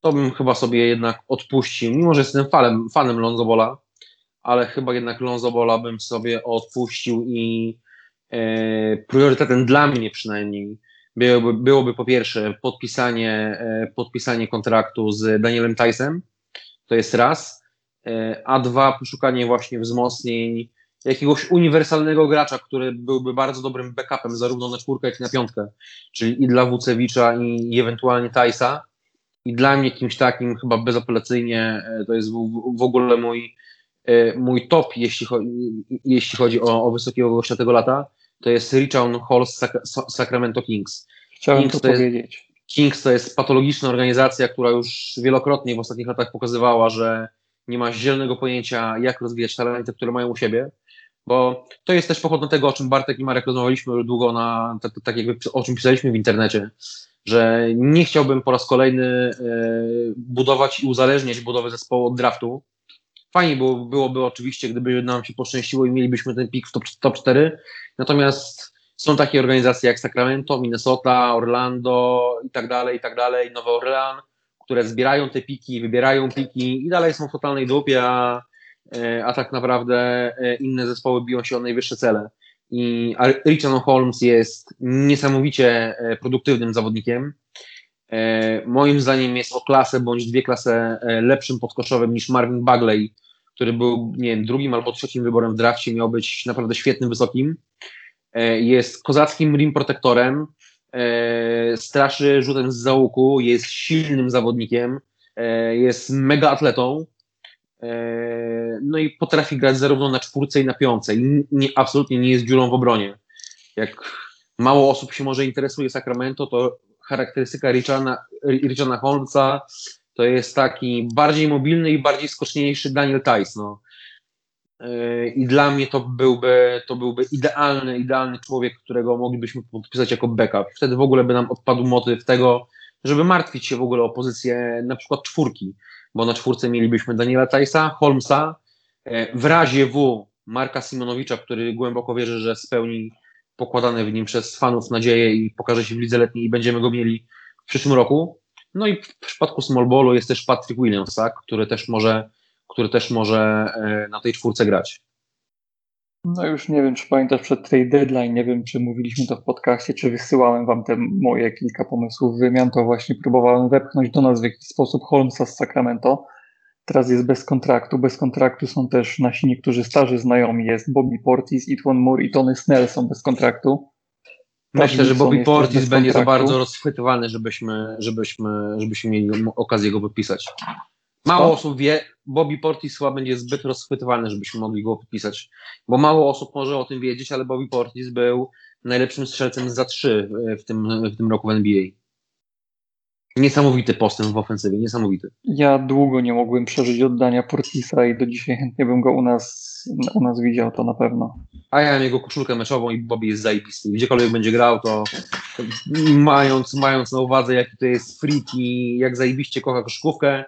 to bym chyba sobie jednak odpuścił, mimo że jestem fanem, fanem Lonzo Bola, ale chyba jednak Lonzo Bola bym sobie odpuścił i e, priorytetem dla mnie przynajmniej byłoby, byłoby po pierwsze podpisanie, e, podpisanie kontraktu z Danielem Tysem, to jest raz, e, a dwa poszukanie właśnie wzmocnień jakiegoś uniwersalnego gracza, który byłby bardzo dobrym backupem zarówno na czwórkę, jak i na piątkę, czyli i dla Wucewicza i ewentualnie Tajsa. I dla mnie kimś takim chyba bezapelacyjnie e, to jest w, w ogóle mój, e, mój top, jeśli, chodzi, jeśli chodzi o, o wysokiego gościa tego lata, to jest Richard Hall z Sacramento Kings. Chciałem Kings to, to powiedzieć. Jest, Kings to jest patologiczna organizacja, która już wielokrotnie w ostatnich latach pokazywała, że nie ma zielonego pojęcia, jak rozwijać talenty, które mają u siebie bo to jest też pochodne tego, o czym Bartek i Marek rozmawialiśmy długo, na, tak, tak jakby o czym pisaliśmy w internecie, że nie chciałbym po raz kolejny e, budować i uzależniać budowy zespołu od draftu. Fajnie było, byłoby oczywiście, gdyby nam się poszczęściło i mielibyśmy ten pik w top, top 4, natomiast są takie organizacje jak Sacramento, Minnesota, Orlando i tak dalej, i tak dalej, Nowy Orlean, które zbierają te piki, wybierają piki i dalej są w totalnej dupie, a a tak naprawdę e, inne zespoły biją się o najwyższe cele. I Richard Holmes jest niesamowicie e, produktywnym zawodnikiem. Moim zdaniem jest o klasę bądź dwie klasy lepszym podkoszowym niż Marvin Bagley, który był, nie wiem, drugim albo trzecim wyborem w drafcie, miał być naprawdę świetnym, wysokim. Jest kozackim rim protektorem, straszy rzutem z załuku, jest silnym zawodnikiem, jest mega atletą E, no i potrafi grać zarówno na czwórce i na piące i nie, absolutnie nie jest dziurą w obronie. Jak mało osób się może interesuje Sacramento, to charakterystyka Richana, Richana Holmesa to jest taki bardziej mobilny i bardziej skoczniejszy Daniel Tice. No. E, I dla mnie to byłby, to byłby idealny, idealny człowiek, którego moglibyśmy podpisać jako backup. Wtedy w ogóle by nam odpadł motyw tego, żeby martwić się w ogóle o pozycję na przykład czwórki bo na czwórce mielibyśmy Daniela Tajsa, Holmesa, e, w razie W Marka Simonowicza, który głęboko wierzy, że spełni pokładane w nim przez fanów nadzieję i pokaże się w lidze letniej i będziemy go mieli w przyszłym roku. No i w przypadku small ballu jest też Patrick Williams, tak, który też może, który też może e, na tej czwórce grać. No już nie wiem, czy pamiętasz przed tej deadline, nie wiem, czy mówiliśmy to w podcaście, czy wysyłałem wam te moje kilka pomysłów wymian, to właśnie próbowałem wepchnąć do nas w jakiś sposób Holmesa z Sacramento. Teraz jest bez kontraktu. Bez kontraktu są też nasi niektórzy starzy znajomi. Jest Bobby Portis, Itwan Moore i Tony Snell są bez kontraktu. Myślę, że Bobby Portis będzie za bardzo rozchwytywany, żebyśmy, żebyśmy, żebyśmy mieli okazję go podpisać. Mało osób wie, Bobby Portis chyba będzie zbyt rozchwytywany, żebyśmy mogli go podpisać. Bo mało osób może o tym wiedzieć, ale Bobby Portis był najlepszym strzelcem za trzy w tym, w tym roku w NBA. Niesamowity postęp w ofensywie, niesamowity. Ja długo nie mogłem przeżyć oddania Portisa i do dzisiaj chętnie bym go u nas, u nas widział, to na pewno. A ja mam jego koszulkę meczową i Bobby jest zajebisty. Gdziekolwiek będzie grał, to mając, mając na uwadze, jaki to jest freak i jak zajebiście kocha koszykówkę,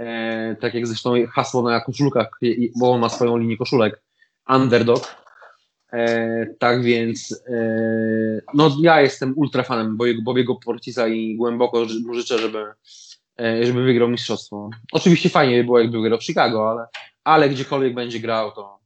e, tak jak zresztą hasło na koszulkach, bo on ma swoją linię koszulek, underdog. E, tak więc e, no ja jestem ultra fanem Bobiego, Portisa i głęboko mu życzę, żeby, e, żeby wygrał mistrzostwo. Oczywiście fajnie by było, jakby wygrał w Chicago, ale, ale gdziekolwiek będzie grał, to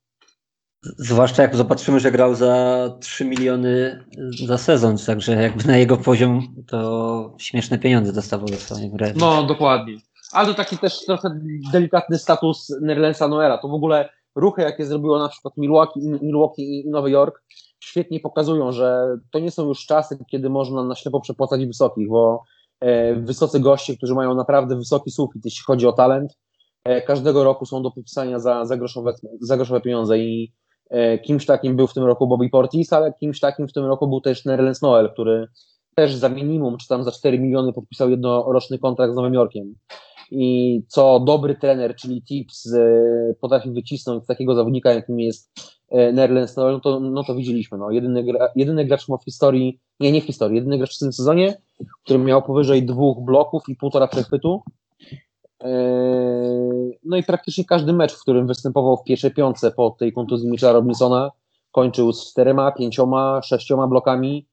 Zwłaszcza jak zobaczymy, że grał za 3 miliony za sezon, także jakby na jego poziom to śmieszne pieniądze dostawał za swoją grę. No, dokładnie. Ale to taki też trochę delikatny status Nerlensa Noera. To w ogóle ruchy, jakie zrobiło na przykład Milwaukee, Milwaukee i Nowy Jork, świetnie pokazują, że to nie są już czasy, kiedy można na ślepo przepłacać wysokich, bo e, wysocy goście, którzy mają naprawdę wysoki sufit, jeśli chodzi o talent, e, każdego roku są do podpisania za, za, groszowe, za groszowe pieniądze i e, kimś takim był w tym roku Bobby Portis, ale kimś takim w tym roku był też Nerlens Noel, który też za minimum, czy tam za 4 miliony podpisał jednoroczny kontrakt z Nowym Jorkiem. I co dobry trener, czyli Tips, e, potrafi wycisnąć takiego zawodnika, jakim jest e, Nerlens no to, no to widzieliśmy. No. Jedyny, gra, jedyny gracz w historii, nie, nie w historii, jedyny gracz w tym sezonie, który miał powyżej dwóch bloków i półtora przechwytu. E, No i praktycznie każdy mecz, w którym występował w pierwszej piątce po tej kontuzji Mitchella Robinsona, kończył z czterema, pięcioma, sześcioma blokami.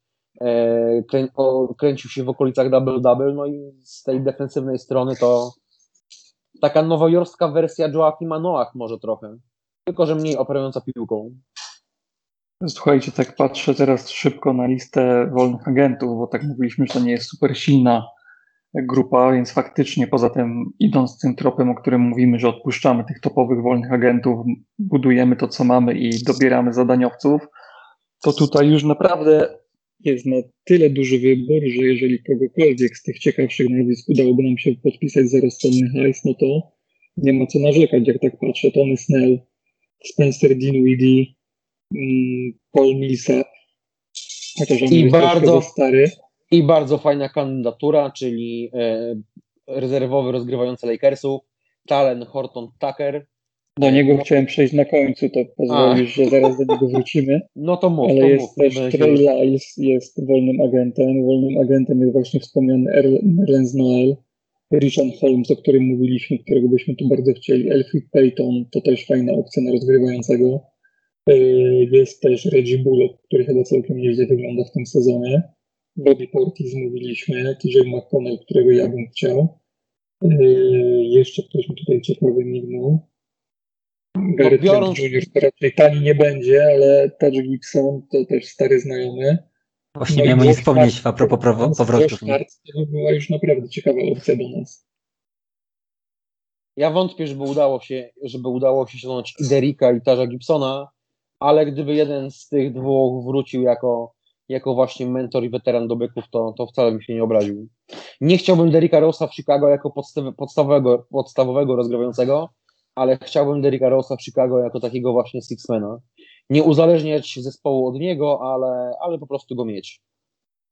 Krę, o, kręcił się w okolicach double-double, no i z tej defensywnej strony to taka nowojorska wersja Joachima Noach może trochę, tylko że mniej operująca piłką. Słuchajcie, tak patrzę teraz szybko na listę wolnych agentów, bo tak mówiliśmy, że to nie jest super silna grupa, więc faktycznie poza tym idąc tym tropem, o którym mówimy, że odpuszczamy tych topowych wolnych agentów, budujemy to, co mamy i dobieramy zadaniowców, to tutaj już naprawdę jest na tyle duży wybór, że jeżeli kogokolwiek z tych ciekawszych nazwisk udałoby nam się podpisać za rozsądny hajs, no to nie ma co narzekać, jak tak patrzę. Tony Snell, Spencer Dinwiddie, mm, Paul Millsap, chociaż on I jest bardzo- stary. I bardzo fajna kandydatura, czyli e, rezerwowy rozgrywający Lakersów, Talen Horton Tucker. Do niego chciałem przejść na końcu, to pozwolisz, że zaraz do niego wrócimy. No to mów, Ale to jest mów. też Trey Lyles, jest wolnym agentem. Wolnym agentem jest właśnie wspomniany Erlenz Noel, Richard Holmes, o którym mówiliśmy, którego byśmy tu bardzo chcieli. Elfrid Payton, to też fajna opcja na rozgrywającego. Yy, Jest też Reggie Bullock, który chyba całkiem nieźle wygląda w tym sezonie. Bobby Portis mówiliśmy, TJ McConnell, którego ja bym chciał. Yy, Jeszcze ktoś mi tutaj ciekawy mignął. Garrett biorąc- Trent Jr. to raczej tani nie będzie, ale Taj Gibson to też stary znajomy. Właśnie No miałem o nim Josh wspomnieć a propos prawo- powrotów. nie? To by była już naprawdę ciekawa opcja do nas. Ja wątpię, żeby udało się, żeby udało się ściągnąć i Derricka i Tarza Gibsona, ale gdyby jeden z tych dwóch wrócił jako, jako właśnie mentor i weteran do byków, to, to wcale bym się nie obraził. Nie chciałbym Derricka Rose'a w Chicago jako podstaw, podstawowego, podstawowego rozgrywającego, ale chciałbym Derricka Rose'a w Chicago jako takiego właśnie sixmana. Nie uzależniać zespołu od niego, ale, ale po prostu go mieć.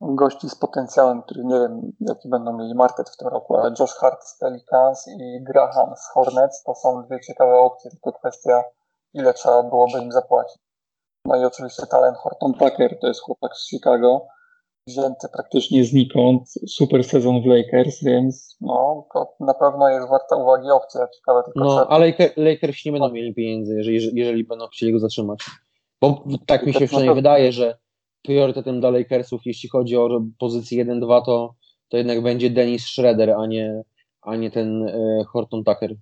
Gości z potencjałem, który nie wiem jaki będą mieli market w tym roku, ale Josh Hart z Pelicans i Graham z Hornets to są dwie ciekawe opcje, tylko kwestia ile trzeba byłoby im zapłacić. No i oczywiście talent Horton Tucker, to jest chłopak z Chicago, wzięty praktycznie znikąd, super sezon w Lakers, więc no to na pewno jest warta uwagi opcja, ciekawe tylko No, Laker- Lakersi nie będą mieli pieniędzy, jeżeli, jeżeli będą chcieli go zatrzymać. Bo tak mi się Tak przynajmniej wydaje, że priorytetem dla Lakersów, jeśli chodzi o pozycję 1-2, to, to jednak będzie Dennis Schroeder, a nie, a nie ten e, Horton Tucker.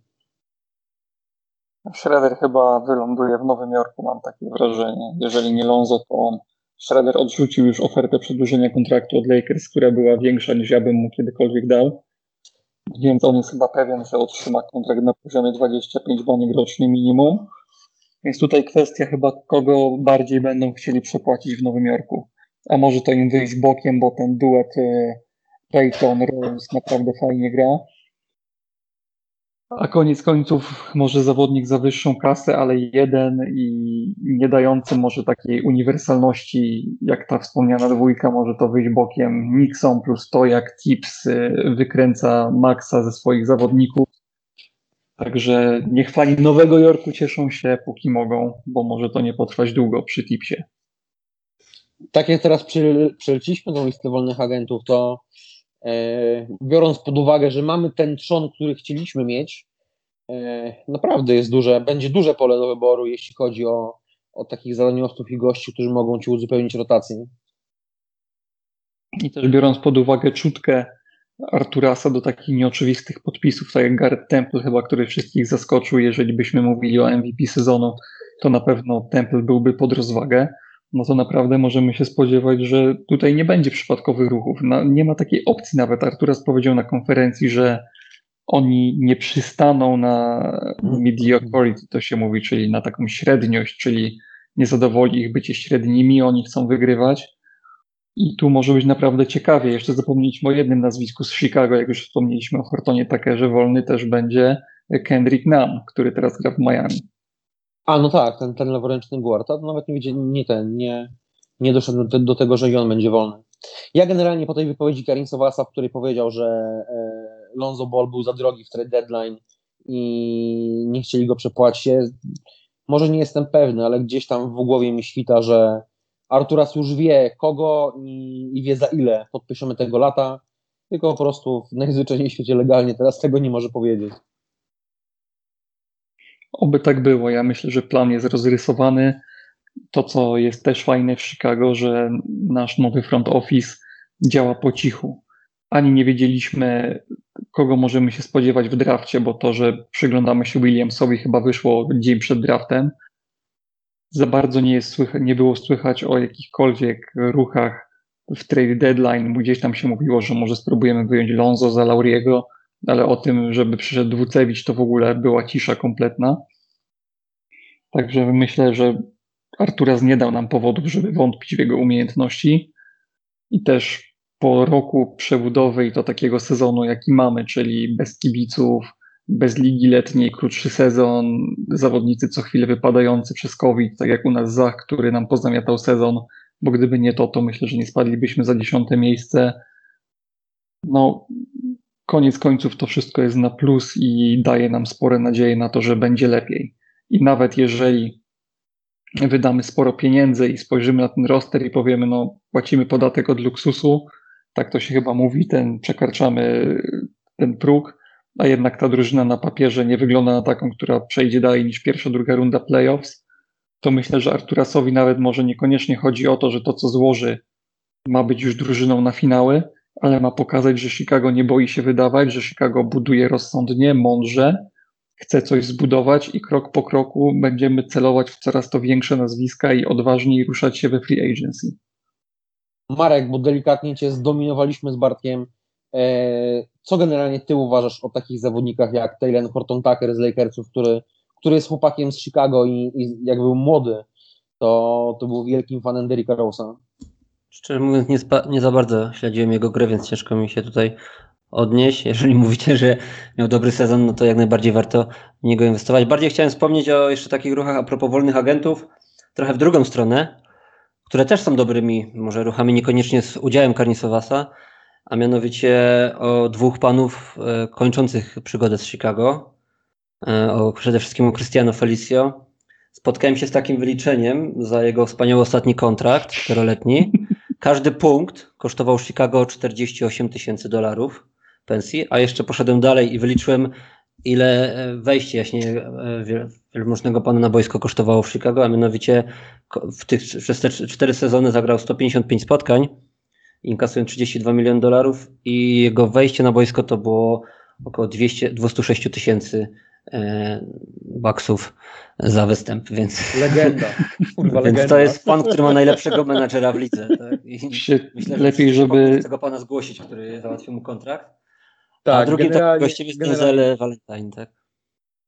Schroeder chyba wyląduje w Nowym Jorku, mam takie wrażenie. Jeżeli nie Lonzo, to on. Schroeder odrzucił już ofertę przedłużenia kontraktu od Lakers, która była większa niż ja bym mu kiedykolwiek dał. Więc on jest chyba pewien, że otrzyma kontrakt na poziomie 25 baniek rocznie minimum. Więc tutaj kwestia chyba, kogo bardziej będą chcieli przepłacić w Nowym Jorku. A może to im wyjść bokiem, bo ten duet y, Peyton Rose naprawdę fajnie gra. A koniec końców może zawodnik za wyższą kasę, ale jeden i nie dający może takiej uniwersalności, jak ta wspomniana dwójka, może to wyjść bokiem. Nixon plus to, jak Tips y, wykręca Maxa ze swoich zawodników. Także niech fani Nowego Jorku cieszą się, póki mogą, bo może to nie potrwać długo przy Tipsie. Tak jak teraz przeleciliśmy tą listę wolnych agentów, to biorąc pod uwagę, że mamy ten trzon, który chcieliśmy mieć, e, naprawdę jest duże, będzie duże pole do wyboru, jeśli chodzi o, o takich zadaniowców i gości, którzy mogą ci uzupełnić rotację. I też biorąc pod uwagę czutkę Arturasa do takich nieoczywistych podpisów, tak jak Garrett Temple chyba, który wszystkich zaskoczył, jeżeli byśmy mówili o MVP sezonu, to na pewno Temple byłby pod rozwagę no to naprawdę możemy się spodziewać, że tutaj nie będzie przypadkowych ruchów. No, nie ma takiej opcji nawet. Arturas powiedział na konferencji, że oni nie przystaną na mediocrity, to się mówi, czyli na taką średniość, czyli nie zadowoli ich bycie średnimi, oni chcą wygrywać. I tu może być naprawdę ciekawie. Jeszcze zapomnieliśmy o jednym nazwisku z Chicago, jak już wspomnieliśmy o Hortonie Takerze, wolny też będzie Kendrick Nunn, który teraz gra w Miami. A, no tak, ten, ten leworęczny guard, to nawet nie, wiedzie, nie ten, nie, nie doszedł do, do tego, że i on będzie wolny. Ja generalnie po tej wypowiedzi Karin Sowasa, w której powiedział, że e, Lonzo Ball był za drogi w trade deadline i nie chcieli go przepłacić, może nie jestem pewny, ale gdzieś tam w głowie mi świta, że Arturas już wie kogo i, i wie za ile podpiszemy tego lata, tylko po prostu w najzwyczajniej świecie legalnie teraz tego nie może powiedzieć. Oby tak było. Ja myślę, że plan jest rozrysowany. To, co jest też fajne w Chicago, że nasz nowy front office działa po cichu. Ani nie wiedzieliśmy, kogo możemy się spodziewać w drafcie, bo to, że przyglądamy się Williamsowi, chyba wyszło dzień przed draftem. Za bardzo nie, jest nie było słychać o jakichkolwiek ruchach w trade deadline. Gdzieś tam się mówiło, że może spróbujemy wyjąć Lonzo za Lauriego ale o tym, żeby przyszedł Wucewicz, to w ogóle była cisza kompletna. Także myślę, że Arturas nie dał nam powodów, żeby wątpić w jego umiejętności. I też po roku przebudowy i to takiego sezonu, jaki mamy, czyli bez kibiców, bez ligi letniej, krótszy sezon, zawodnicy co chwilę wypadający przez COVID, tak jak u nas Zach, który nam pozamiatał sezon, bo gdyby nie to, to myślę, że nie spadlibyśmy za dziesiąte miejsce. No, koniec końców to wszystko jest na plus i daje nam spore nadzieje na to, że będzie lepiej. I nawet jeżeli wydamy sporo pieniędzy i spojrzymy na ten roster i powiemy, no płacimy podatek od luksusu, tak to się chyba mówi, ten przekraczamy ten próg, a jednak ta drużyna na papierze nie wygląda na taką, która przejdzie dalej niż pierwsza, druga runda playoffs, to myślę, że Arturasowi nawet może niekoniecznie chodzi o to, że to, co złoży, ma być już drużyną na finały, ale ma pokazać, że Chicago nie boi się wydawać, że Chicago buduje rozsądnie, mądrze, chce coś zbudować i krok po kroku będziemy celować w coraz to większe nazwiska i odważniej ruszać się we free agency. Marek, bo delikatnie cię zdominowaliśmy z Bartkiem. E, co generalnie ty uważasz o takich zawodnikach jak Taylor Horton Tucker z Lakersów, który, który jest chłopakiem z Chicago i, i jak był młody, to, to był wielkim fanem Derricka Rose'a? Szczerze mówiąc, nie, nie, za bardzo śledziłem jego grę, więc ciężko mi się tutaj odnieść. <laughs> Jeżeli mówicie, że miał dobry sezon, no to jak najbardziej warto w niego inwestować. Bardziej chciałem wspomnieć o jeszcze takich ruchach a propos wolnych agentów, trochę w drugą stronę, które też są dobrymi może ruchami, niekoniecznie z udziałem Karnisowasa, a mianowicie o dwóch panów e, kończących przygodę z Chicago. E, o, przede wszystkim o Cristiano Felicio. Spotkałem się z takim wyliczeniem za jego wspaniały ostatni kontrakt, czteroletni, każdy punkt kosztował Chicago 48 tysięcy dolarów pensji, a jeszcze poszedłem dalej i wyliczyłem, ile e, wejście jaśnie e, wielmożnego pana na boisko kosztowało w Chicago, a mianowicie w tych, przez te cztery sezony zagrał 155 spotkań, inkasując 32 miliony dolarów i jego wejście na boisko to było około 200, 206 tysięcy baksów za występ, więc... Legenda. <laughs> Kurwa, więc legenda. to jest pan, który ma najlepszego menadżera w lidze. Tak? myślę, że lepiej, żeby... Chcę go pana zgłosić, który załatwił mu kontrakt. Tak, A drugi to właściwie jest Denzel Valentine, tak?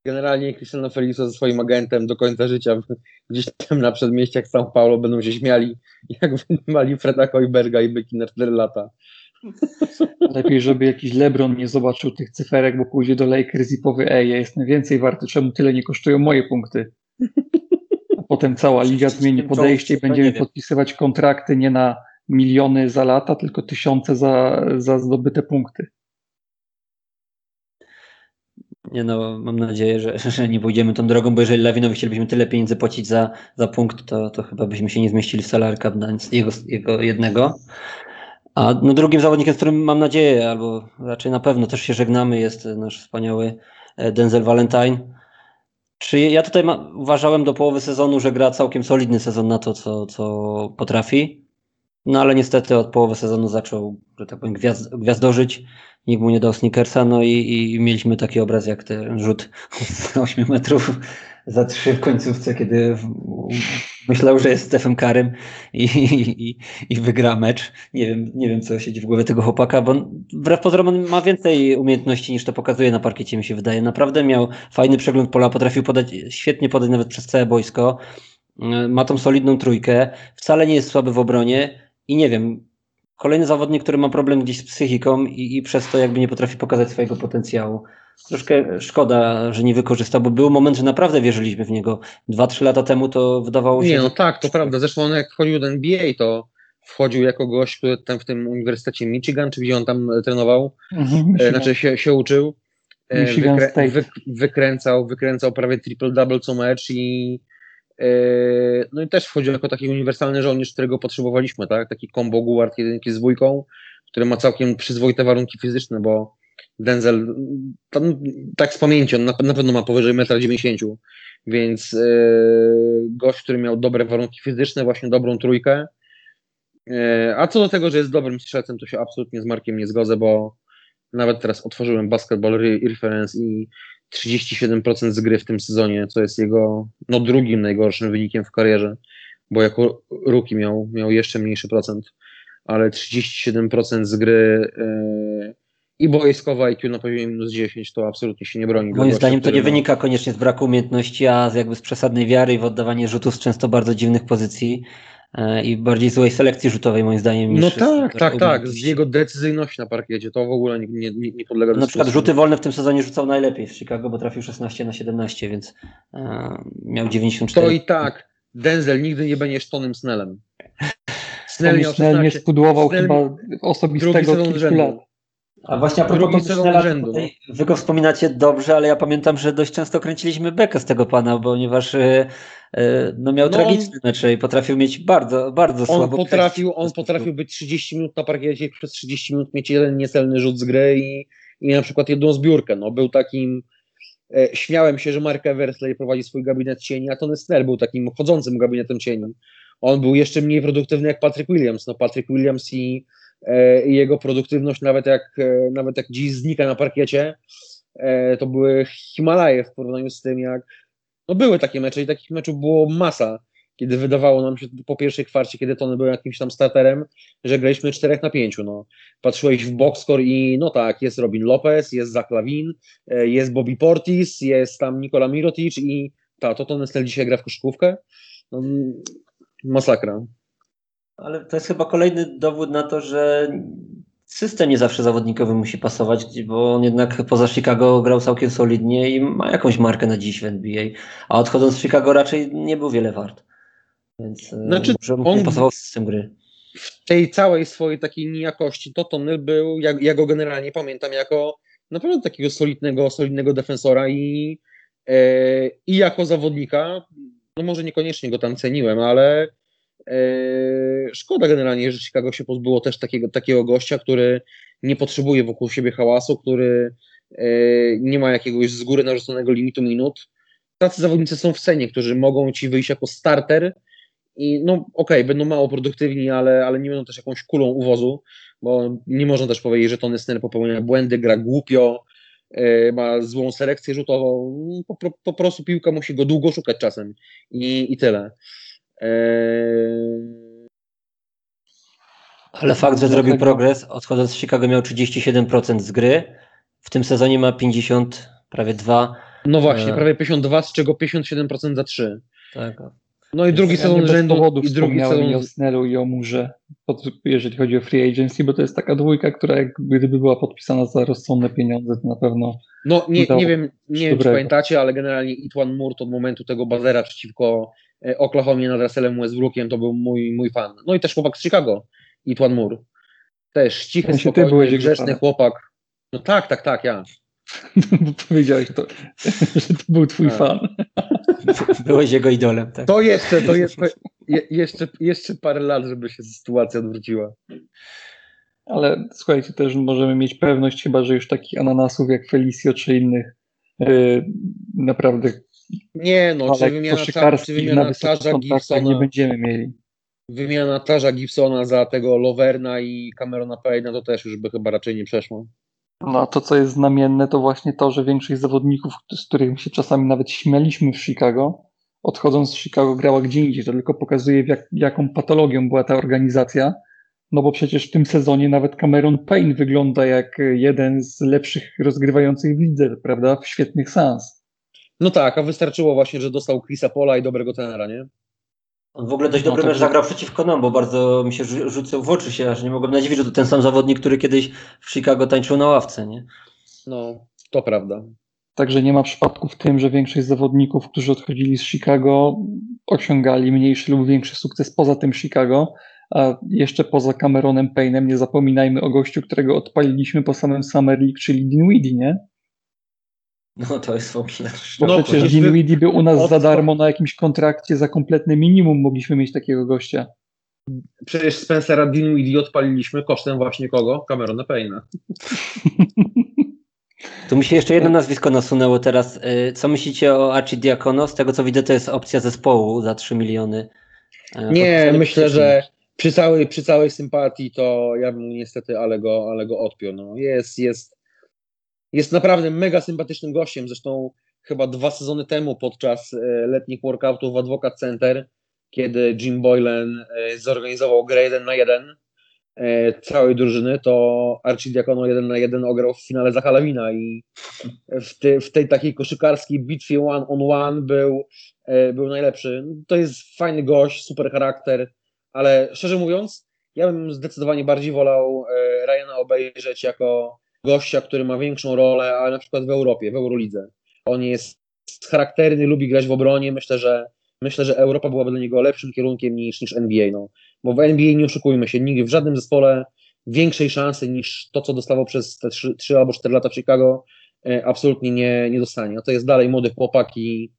Generalnie Cristiano Felicio ze swoim agentem do końca życia gdzieś tam na przedmieściach São Paulo będą się śmiali, jak <laughs> wynimali Freda Hoiberga i byki na 4 lata. Lepiej, żeby jakiś LeBron nie zobaczył tych cyferek, bo pójdzie do Lakers i powie, ej, ja jestem więcej warty, czemu tyle nie kosztują moje punkty? A potem cała liga zmieni podejście i będziemy podpisywać kontrakty nie na miliony za lata, tylko tysiące za, za zdobyte punkty. Nie no, mam nadzieję, że, że nie pójdziemy tą drogą, bo jeżeli Lawinowi chcielibyśmy tyle pieniędzy płacić za, za punkt, to, to chyba byśmy się nie zmieścili w na jego, jego jednego. A no drugim zawodnikiem, z którym mam nadzieję, albo raczej na pewno też się żegnamy, jest nasz wspaniały e, Denzel Valentine. Czy ja tutaj ma, uważałem do połowy sezonu, że gra całkiem solidny sezon na to, co, co potrafi. No ale niestety od połowy sezonu zaczął, że tak powiem, gwiazd, gwiazdożyć. Nikt mu nie dał sneakersa, no i, i mieliśmy taki obraz jak ten rzut <laughs> z 8 metrów za trzy w końcówce, kiedy myślał, że jest Stefem Karym i, i, i, wygra mecz. Nie wiem, nie wiem, co siedzi w głowie tego chłopaka, bo wbrew pozorom on ma więcej umiejętności niż to pokazuje na parkiecie, mi się wydaje. Naprawdę miał fajny przegląd pola, potrafił podać, świetnie podać nawet przez całe boisko. Ma tą solidną trójkę, wcale nie jest słaby w obronie i nie wiem, kolejny zawodnik, który ma problem gdzieś z psychiką i, i przez to jakby nie potrafi pokazać swojego potencjału. Troszkę szkoda, że nie wykorzystał, bo był moment, że naprawdę wierzyliśmy w niego. Dwa, trzy lata temu to wydawało się. Nie, no tak, to prawda. Zresztą on jak wchodził do NBA, to wchodził jako gość, który tam w tym Uniwersytecie Michigan, czy gdzie on tam e, trenował, mhm, e, znaczy się, się uczył. E, wykrę, wy, wykręcał, wykręcał prawie triple-double co mecz i no i też wchodził jako taki uniwersalny żołnierz, którego potrzebowaliśmy, tak? Taki combo guard jedynki z dwójką, który ma całkiem przyzwoite warunki fizyczne, bo Denzel, tam, tak z pamięci, on na, na pewno ma powyżej 1,90 m, więc yy, gość, który miał dobre warunki fizyczne, właśnie dobrą trójkę. Yy, a co do tego, że jest dobrym strzelcem, to się absolutnie z Markiem nie zgodzę, bo nawet teraz otworzyłem Basketball Reference i 37% z gry w tym sezonie, co jest jego no, drugim najgorszym wynikiem w karierze, bo jako rookie miał, miał jeszcze mniejszy procent, ale 37% z gry yy, i boiskowa IQ na poziomie minus 10 to absolutnie się nie broni. Moim zdaniem to nie wynika koniecznie z braku umiejętności, a z jakby z przesadnej wiary i w oddawanie rzutów z często bardzo dziwnych pozycji e, i bardziej złej selekcji rzutowej moim zdaniem. No tak, tak, tak, z jego decyzyjności na parkiecie to w ogóle nie, nie, nie podlega Na przykład rzuty wolne w tym sezonie rzucał najlepiej w Chicago, bo trafił 16 na 17, więc e, miał 94. To i tak, Denzel nigdy nie będzie Tonym Snellem. <laughs> Snell, miał 16, Snell nie spudłował Snell chyba osobistego kilku lat. A właśnie a propos Snella, wy go wspominacie dobrze, ale ja pamiętam, że dość często kręciliśmy bekę z tego pana, ponieważ e, e, no, miał no tragiczne mecze i potrafił mieć bardzo, bardzo słabo. On potrafił, on potrafił być 30 minut na parkiecie i przez 30 minut mieć jeden niecelny rzut z gry i, i na przykład jedną zbiórkę. No, był takim e, śmiałem się, że Mark Eversley prowadzi swój gabinet cieni, a Tony Snell był takim chodzącym gabinetem cieni. On był jeszcze mniej produktywny jak Patrick Williams. No, Patrick Williams i i jego produktywność nawet jak, e, nawet jak dziś znika na parkiecie, e, to były Himalaje w porównaniu z tym, jak no były takie mecze i takich meczów było masa, kiedy wydawało nam się po pierwszej kwarcie, kiedy Tony był jakimś tam starterem, że graliśmy 4 na 5. No. Patrzyłeś w boxscore i no tak, jest Robin Lopez, jest Zach Lavin, jest Bobby Portis, jest tam Nikola Mirotic i ta, to Tony Snell dzisiaj gra w koszykówkę. No, masakra. Ale to jest chyba kolejny dowód na to, że system nie zawsze zawodnikowy musi pasować, bo on jednak poza Chicago grał całkiem solidnie i ma jakąś markę na dziś w NBA, a odchodząc z Chicago raczej nie był wiele wart. Więc e, znaczy, może on nie pasował system gry. W tej całej swojej takiej niejakości to Tony był, ja, ja go generalnie pamiętam jako naprawdę takiego solidnego, solidnego defensora i, e, i jako zawodnika, no może niekoniecznie go tam ceniłem, ale szkoda generalnie, że Chicago się pozbyło też takiego, takiego gościa, który nie potrzebuje wokół siebie hałasu, który eee, nie ma jakiegoś z góry narzuconego limitu minut. Tacy zawodnicy są w cenie, którzy mogą ci wyjść jako starter i no okej, okay, będą mało produktywni, ale, ale nie będą też jakąś kulą uwozu, bo nie można też powiedzieć, że Tony Snell popełnia błędy, gra głupio, eee, ma złą selekcję rzutową, po, po, po prostu piłka musi go długo szukać czasem i, i tyle. Eee, Ale fakt, że zrobił progres, odchodząc z Chicago miał 37% z gry, w tym sezonie ma 50, prawie 2. No właśnie, eee. prawie 52, z czego 57% za 3. Tak. No i drugi ja sezon rzędu. I drugi sezon. i o Snellu i o Murze, jeżeli chodzi o free agency, bo to jest taka dwójka, która jak gdyby była podpisana za rozsądne pieniądze, to na pewno No nie, nie wiem, nie wiem czy pamiętacie, ale generalnie Itwan Moore od momentu tego bazera przeciwko Oklahomie nad Russellem Westbrookiem to był mój, mój fan. No i też chłopak z Chicago, Itwan Moore. Też cichy, spokojny, byłeś grzeczny chłopak. No tak, tak, tak, ja. <laughs> bo powiedziałeś to, <laughs> że to był twój Tak. fan. <laughs> Byłeś jego idolem, tak? To jeszcze, to jeszcze, je, jeszcze, jeszcze parę lat, żeby się sytuacja odwróciła. Ale słuchajcie, też możemy mieć pewność, chyba że już takich ananasów jak Felicio czy innych yy, naprawdę Nie no, czy wymiana, ta, czy wymiana Tarza nie Gibsona, będziemy mieli. wymiana Tarza Gibsona za tego Loverna i Camerona Payne'a to też już by chyba raczej nie przeszło. No a to, co jest znamienne, to właśnie to, że większość zawodników, z których się czasami nawet śmialiśmy w Chicago, odchodząc z Chicago grała gdzie indziej. To tylko pokazuje, jak, jaką patologią była ta organizacja. No bo przecież w tym sezonie nawet Cameron Payne wygląda jak jeden z lepszych rozgrywających w lidze, prawda? W świetnych sans. No tak, a wystarczyło właśnie, że dostał Chrisa Pola i dobrego tenera, nie? On w ogóle dość No dobry to mecz by- zagrał przeciwko nam, bo bardzo mi się rzu- rzucił w oczy się, aż nie mogłem nadziwić, że to ten sam zawodnik, który kiedyś w Chicago tańczył na ławce, nie? No, to prawda. Także nie ma przypadku w tym, że większość zawodników, którzy odchodzili z Chicago, osiągali mniejszy lub większy sukces poza tym Chicago. A jeszcze poza Cameronem Payne'em nie zapominajmy o gościu, którego odpaliliśmy po samym Summer League, czyli Dinwiddie, nie? No to jest w ogóle... Bo No, przecież Dinwiddie był u nas od- za darmo na jakimś kontrakcie za kompletne minimum. Mogliśmy mieć takiego gościa. Przecież Spencera Dinwiddie odpaliliśmy kosztem właśnie kogo? Camerona Payne'a. <laughs> Tu mi się jeszcze jedno nazwisko nasunęło teraz. Y, Co myślicie o Archidiakono? Z tego co widzę, to jest opcja zespołu za 3 miliony. E, Nie, myślę, że przy całej, przy całej sympatii to ja bym niestety ale go, ale go odpiął. No. Jest, jest, jest naprawdę mega sympatycznym gościem. Zresztą chyba dwa sezony temu podczas e, letnich workoutów w Advocat Center, kiedy Jim Boylan e, zorganizował grę 1 na 1 e, całej drużyny, to Archidiakono 1 na 1 ograł w finale za Halawina i w, w tej takiej koszykarskiej bitwie one on one był, był najlepszy. To jest fajny gość, super charakter, ale szczerze mówiąc, ja bym zdecydowanie bardziej wolał Ryana obejrzeć jako gościa, który ma większą rolę, ale na przykład w Europie, w Eurolidze. On jest charakterny, lubi grać w obronie. Myślę, że myślę, że Europa byłaby dla niego lepszym kierunkiem niż, niż NBA. No. Bo w NBA nie oszukujmy się, nigdy w żadnym zespole większej szansy niż to, co dostawał przez te 3, 3 albo 4 lata w Chicago, e, absolutnie nie, nie dostanie. No to jest dalej młody chłopak i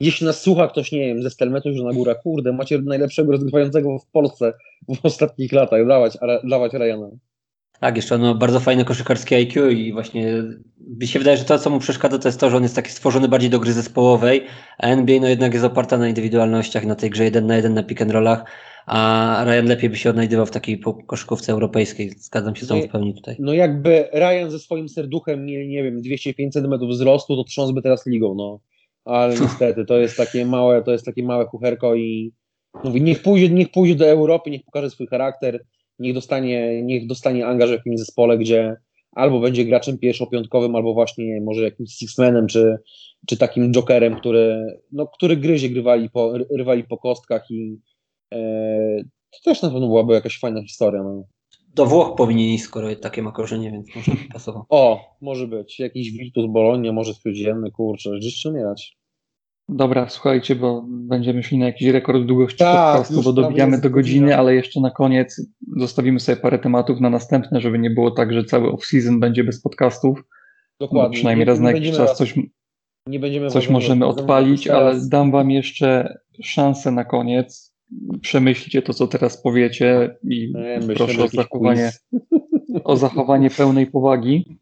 jeśli nas słucha ktoś, nie wiem, ze Stelmetu już na górę, kurde, macie najlepszego rozgrywającego w Polsce w ostatnich latach, dawać, dawać Ryana. Tak, jeszcze ma bardzo fajne koszykarskie IQ i właśnie mi się wydaje, że to, co mu przeszkadza, to jest to, że on jest taki stworzony bardziej do gry zespołowej, a NBA no jednak jest oparta na indywidualnościach, na tej grze jeden na jeden na pick and rollach, a Ryan lepiej by się odnajdywał w takiej koszykówce europejskiej. Zgadzam się z tobą Nie. w pełni tutaj. No jakby Ryan ze swoim serduchem mieli, nie wiem, 205 cm wzrostu, to trząsby teraz ligą, no. Ale niestety, to jest takie małe, to jest takie małe kucherko i mówię, niech pójdzie, niech pójdzie do Europy, niech pokaże swój charakter, niech dostanie, niech dostanie angaż w jakimś zespole, gdzie albo będzie graczem pierwszopiątkowym, albo właśnie może jakimś sixmanem, czy, czy takim jokerem, który, no, który gryzie grywali po, rywali po kostkach i e, to też na pewno byłaby jakaś fajna historia, no. Do Włoch powinien iść, skoro takie ma korzenie, więc może by pasował. O, może być. Jakiś Virtus Bologna, może spółdzielny, kurczę, życzę umierać. Dobra, słuchajcie, bo będziemy szli na jakiś rekord długości Tak, podcastu, bo dobijamy do godziny, godzina. ale jeszcze na koniec zostawimy sobie parę tematów na następne, żeby nie było tak, że cały off-season będzie bez podcastów. No, Dokładnie. przynajmniej Nie- raz na jakiś czas coś, nie będziemy coś możemy odpalić, ale dam wam jeszcze szansę na koniec. Przemyślcie to, co teraz powiecie i Nie, proszę o zachowanie, o zachowanie pełnej powagi.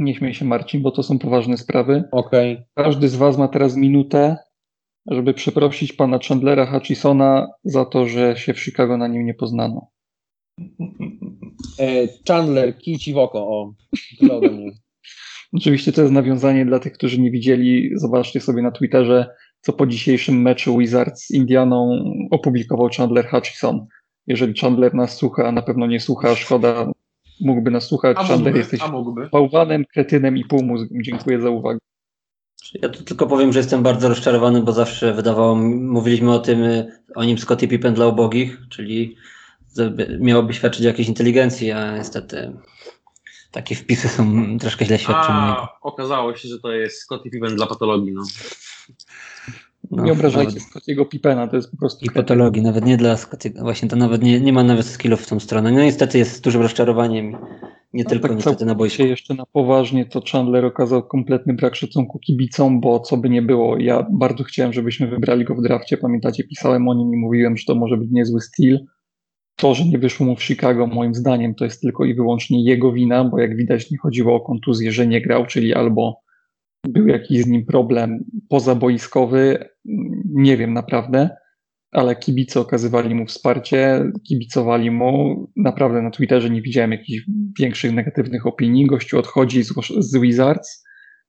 Nie śmiej się Marcin, bo to są poważne sprawy. Okej. Każdy z Was ma teraz minutę, żeby przeprosić pana Chandlera Hutchisona za to, że się w Chicago na nim nie poznano. E, Chandler, kij ci w oko, o. Tyle ode mnie. Oczywiście to jest nawiązanie dla tych, którzy nie widzieli. Zobaczcie sobie na Twitterze, co po dzisiejszym meczu Wizards z Indianą opublikował Chandler Hutchison. Jeżeli Chandler nas słucha, a na pewno nie słucha, szkoda, mógłby nas słuchać. Chandler, jesteś mógłby. bałwanem, kretynem i półmózgiem. Dziękuję za uwagę. Ja tu tylko powiem, że jestem bardzo rozczarowany, bo zawsze wydawało mi, mówiliśmy o tym, y, o nim Scottie Pippen dla ubogich, czyli miałoby świadczyć o jakiejś inteligencji, a niestety takie wpisy są troszkę źle świadczą. A okazało się, że to jest Scottie Pippen dla patologii. No. No, nie obrażajcie nawet- Scottiego Pippena, to jest po prostu... I patologii, nawet nie dla Scottiego, właśnie to nawet nie, nie ma nawet skillów w tą stronę. No niestety jest dużym rozczarowaniem, nie No tylko tak niestety na boisku. jeszcze na poważnie, to Chandler okazał kompletny brak szacunku kibicom, bo co by nie było, ja bardzo chciałem, żebyśmy wybrali go w drafcie. Pamiętacie, pisałem o nim i mówiłem, że to może być niezły styl. To, że nie wyszło mu w Chicago, moim zdaniem, to jest tylko i wyłącznie jego wina, bo jak widać, nie chodziło o kontuzję, że nie grał, czyli albo był jakiś z nim problem pozaboiskowy, nie wiem naprawdę, ale kibice okazywali mu wsparcie, kibicowali mu. Naprawdę na Twitterze nie widziałem jakichś większych negatywnych opinii. Gościu odchodzi z, z Wizards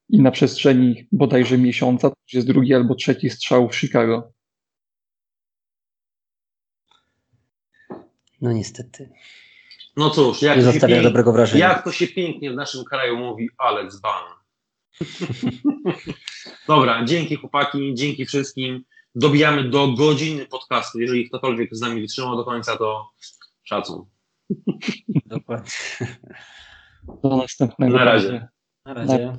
i na przestrzeni bodajże miesiąca to jest drugi albo trzeci strzał w Chicago. No niestety. no cóż, jak Nie to, się zostawia pięk... dobrego wrażenia. jak to się pięknie w naszym kraju mówi, Alex Ban. <laughs> Dobra, dzięki chłopaki, dzięki wszystkim. Dobijamy do godziny podcastu. Jeżeli ktokolwiek z nami wytrzymał do końca, to szacun. Dokładnie. Do następnego Na razie. Na razie.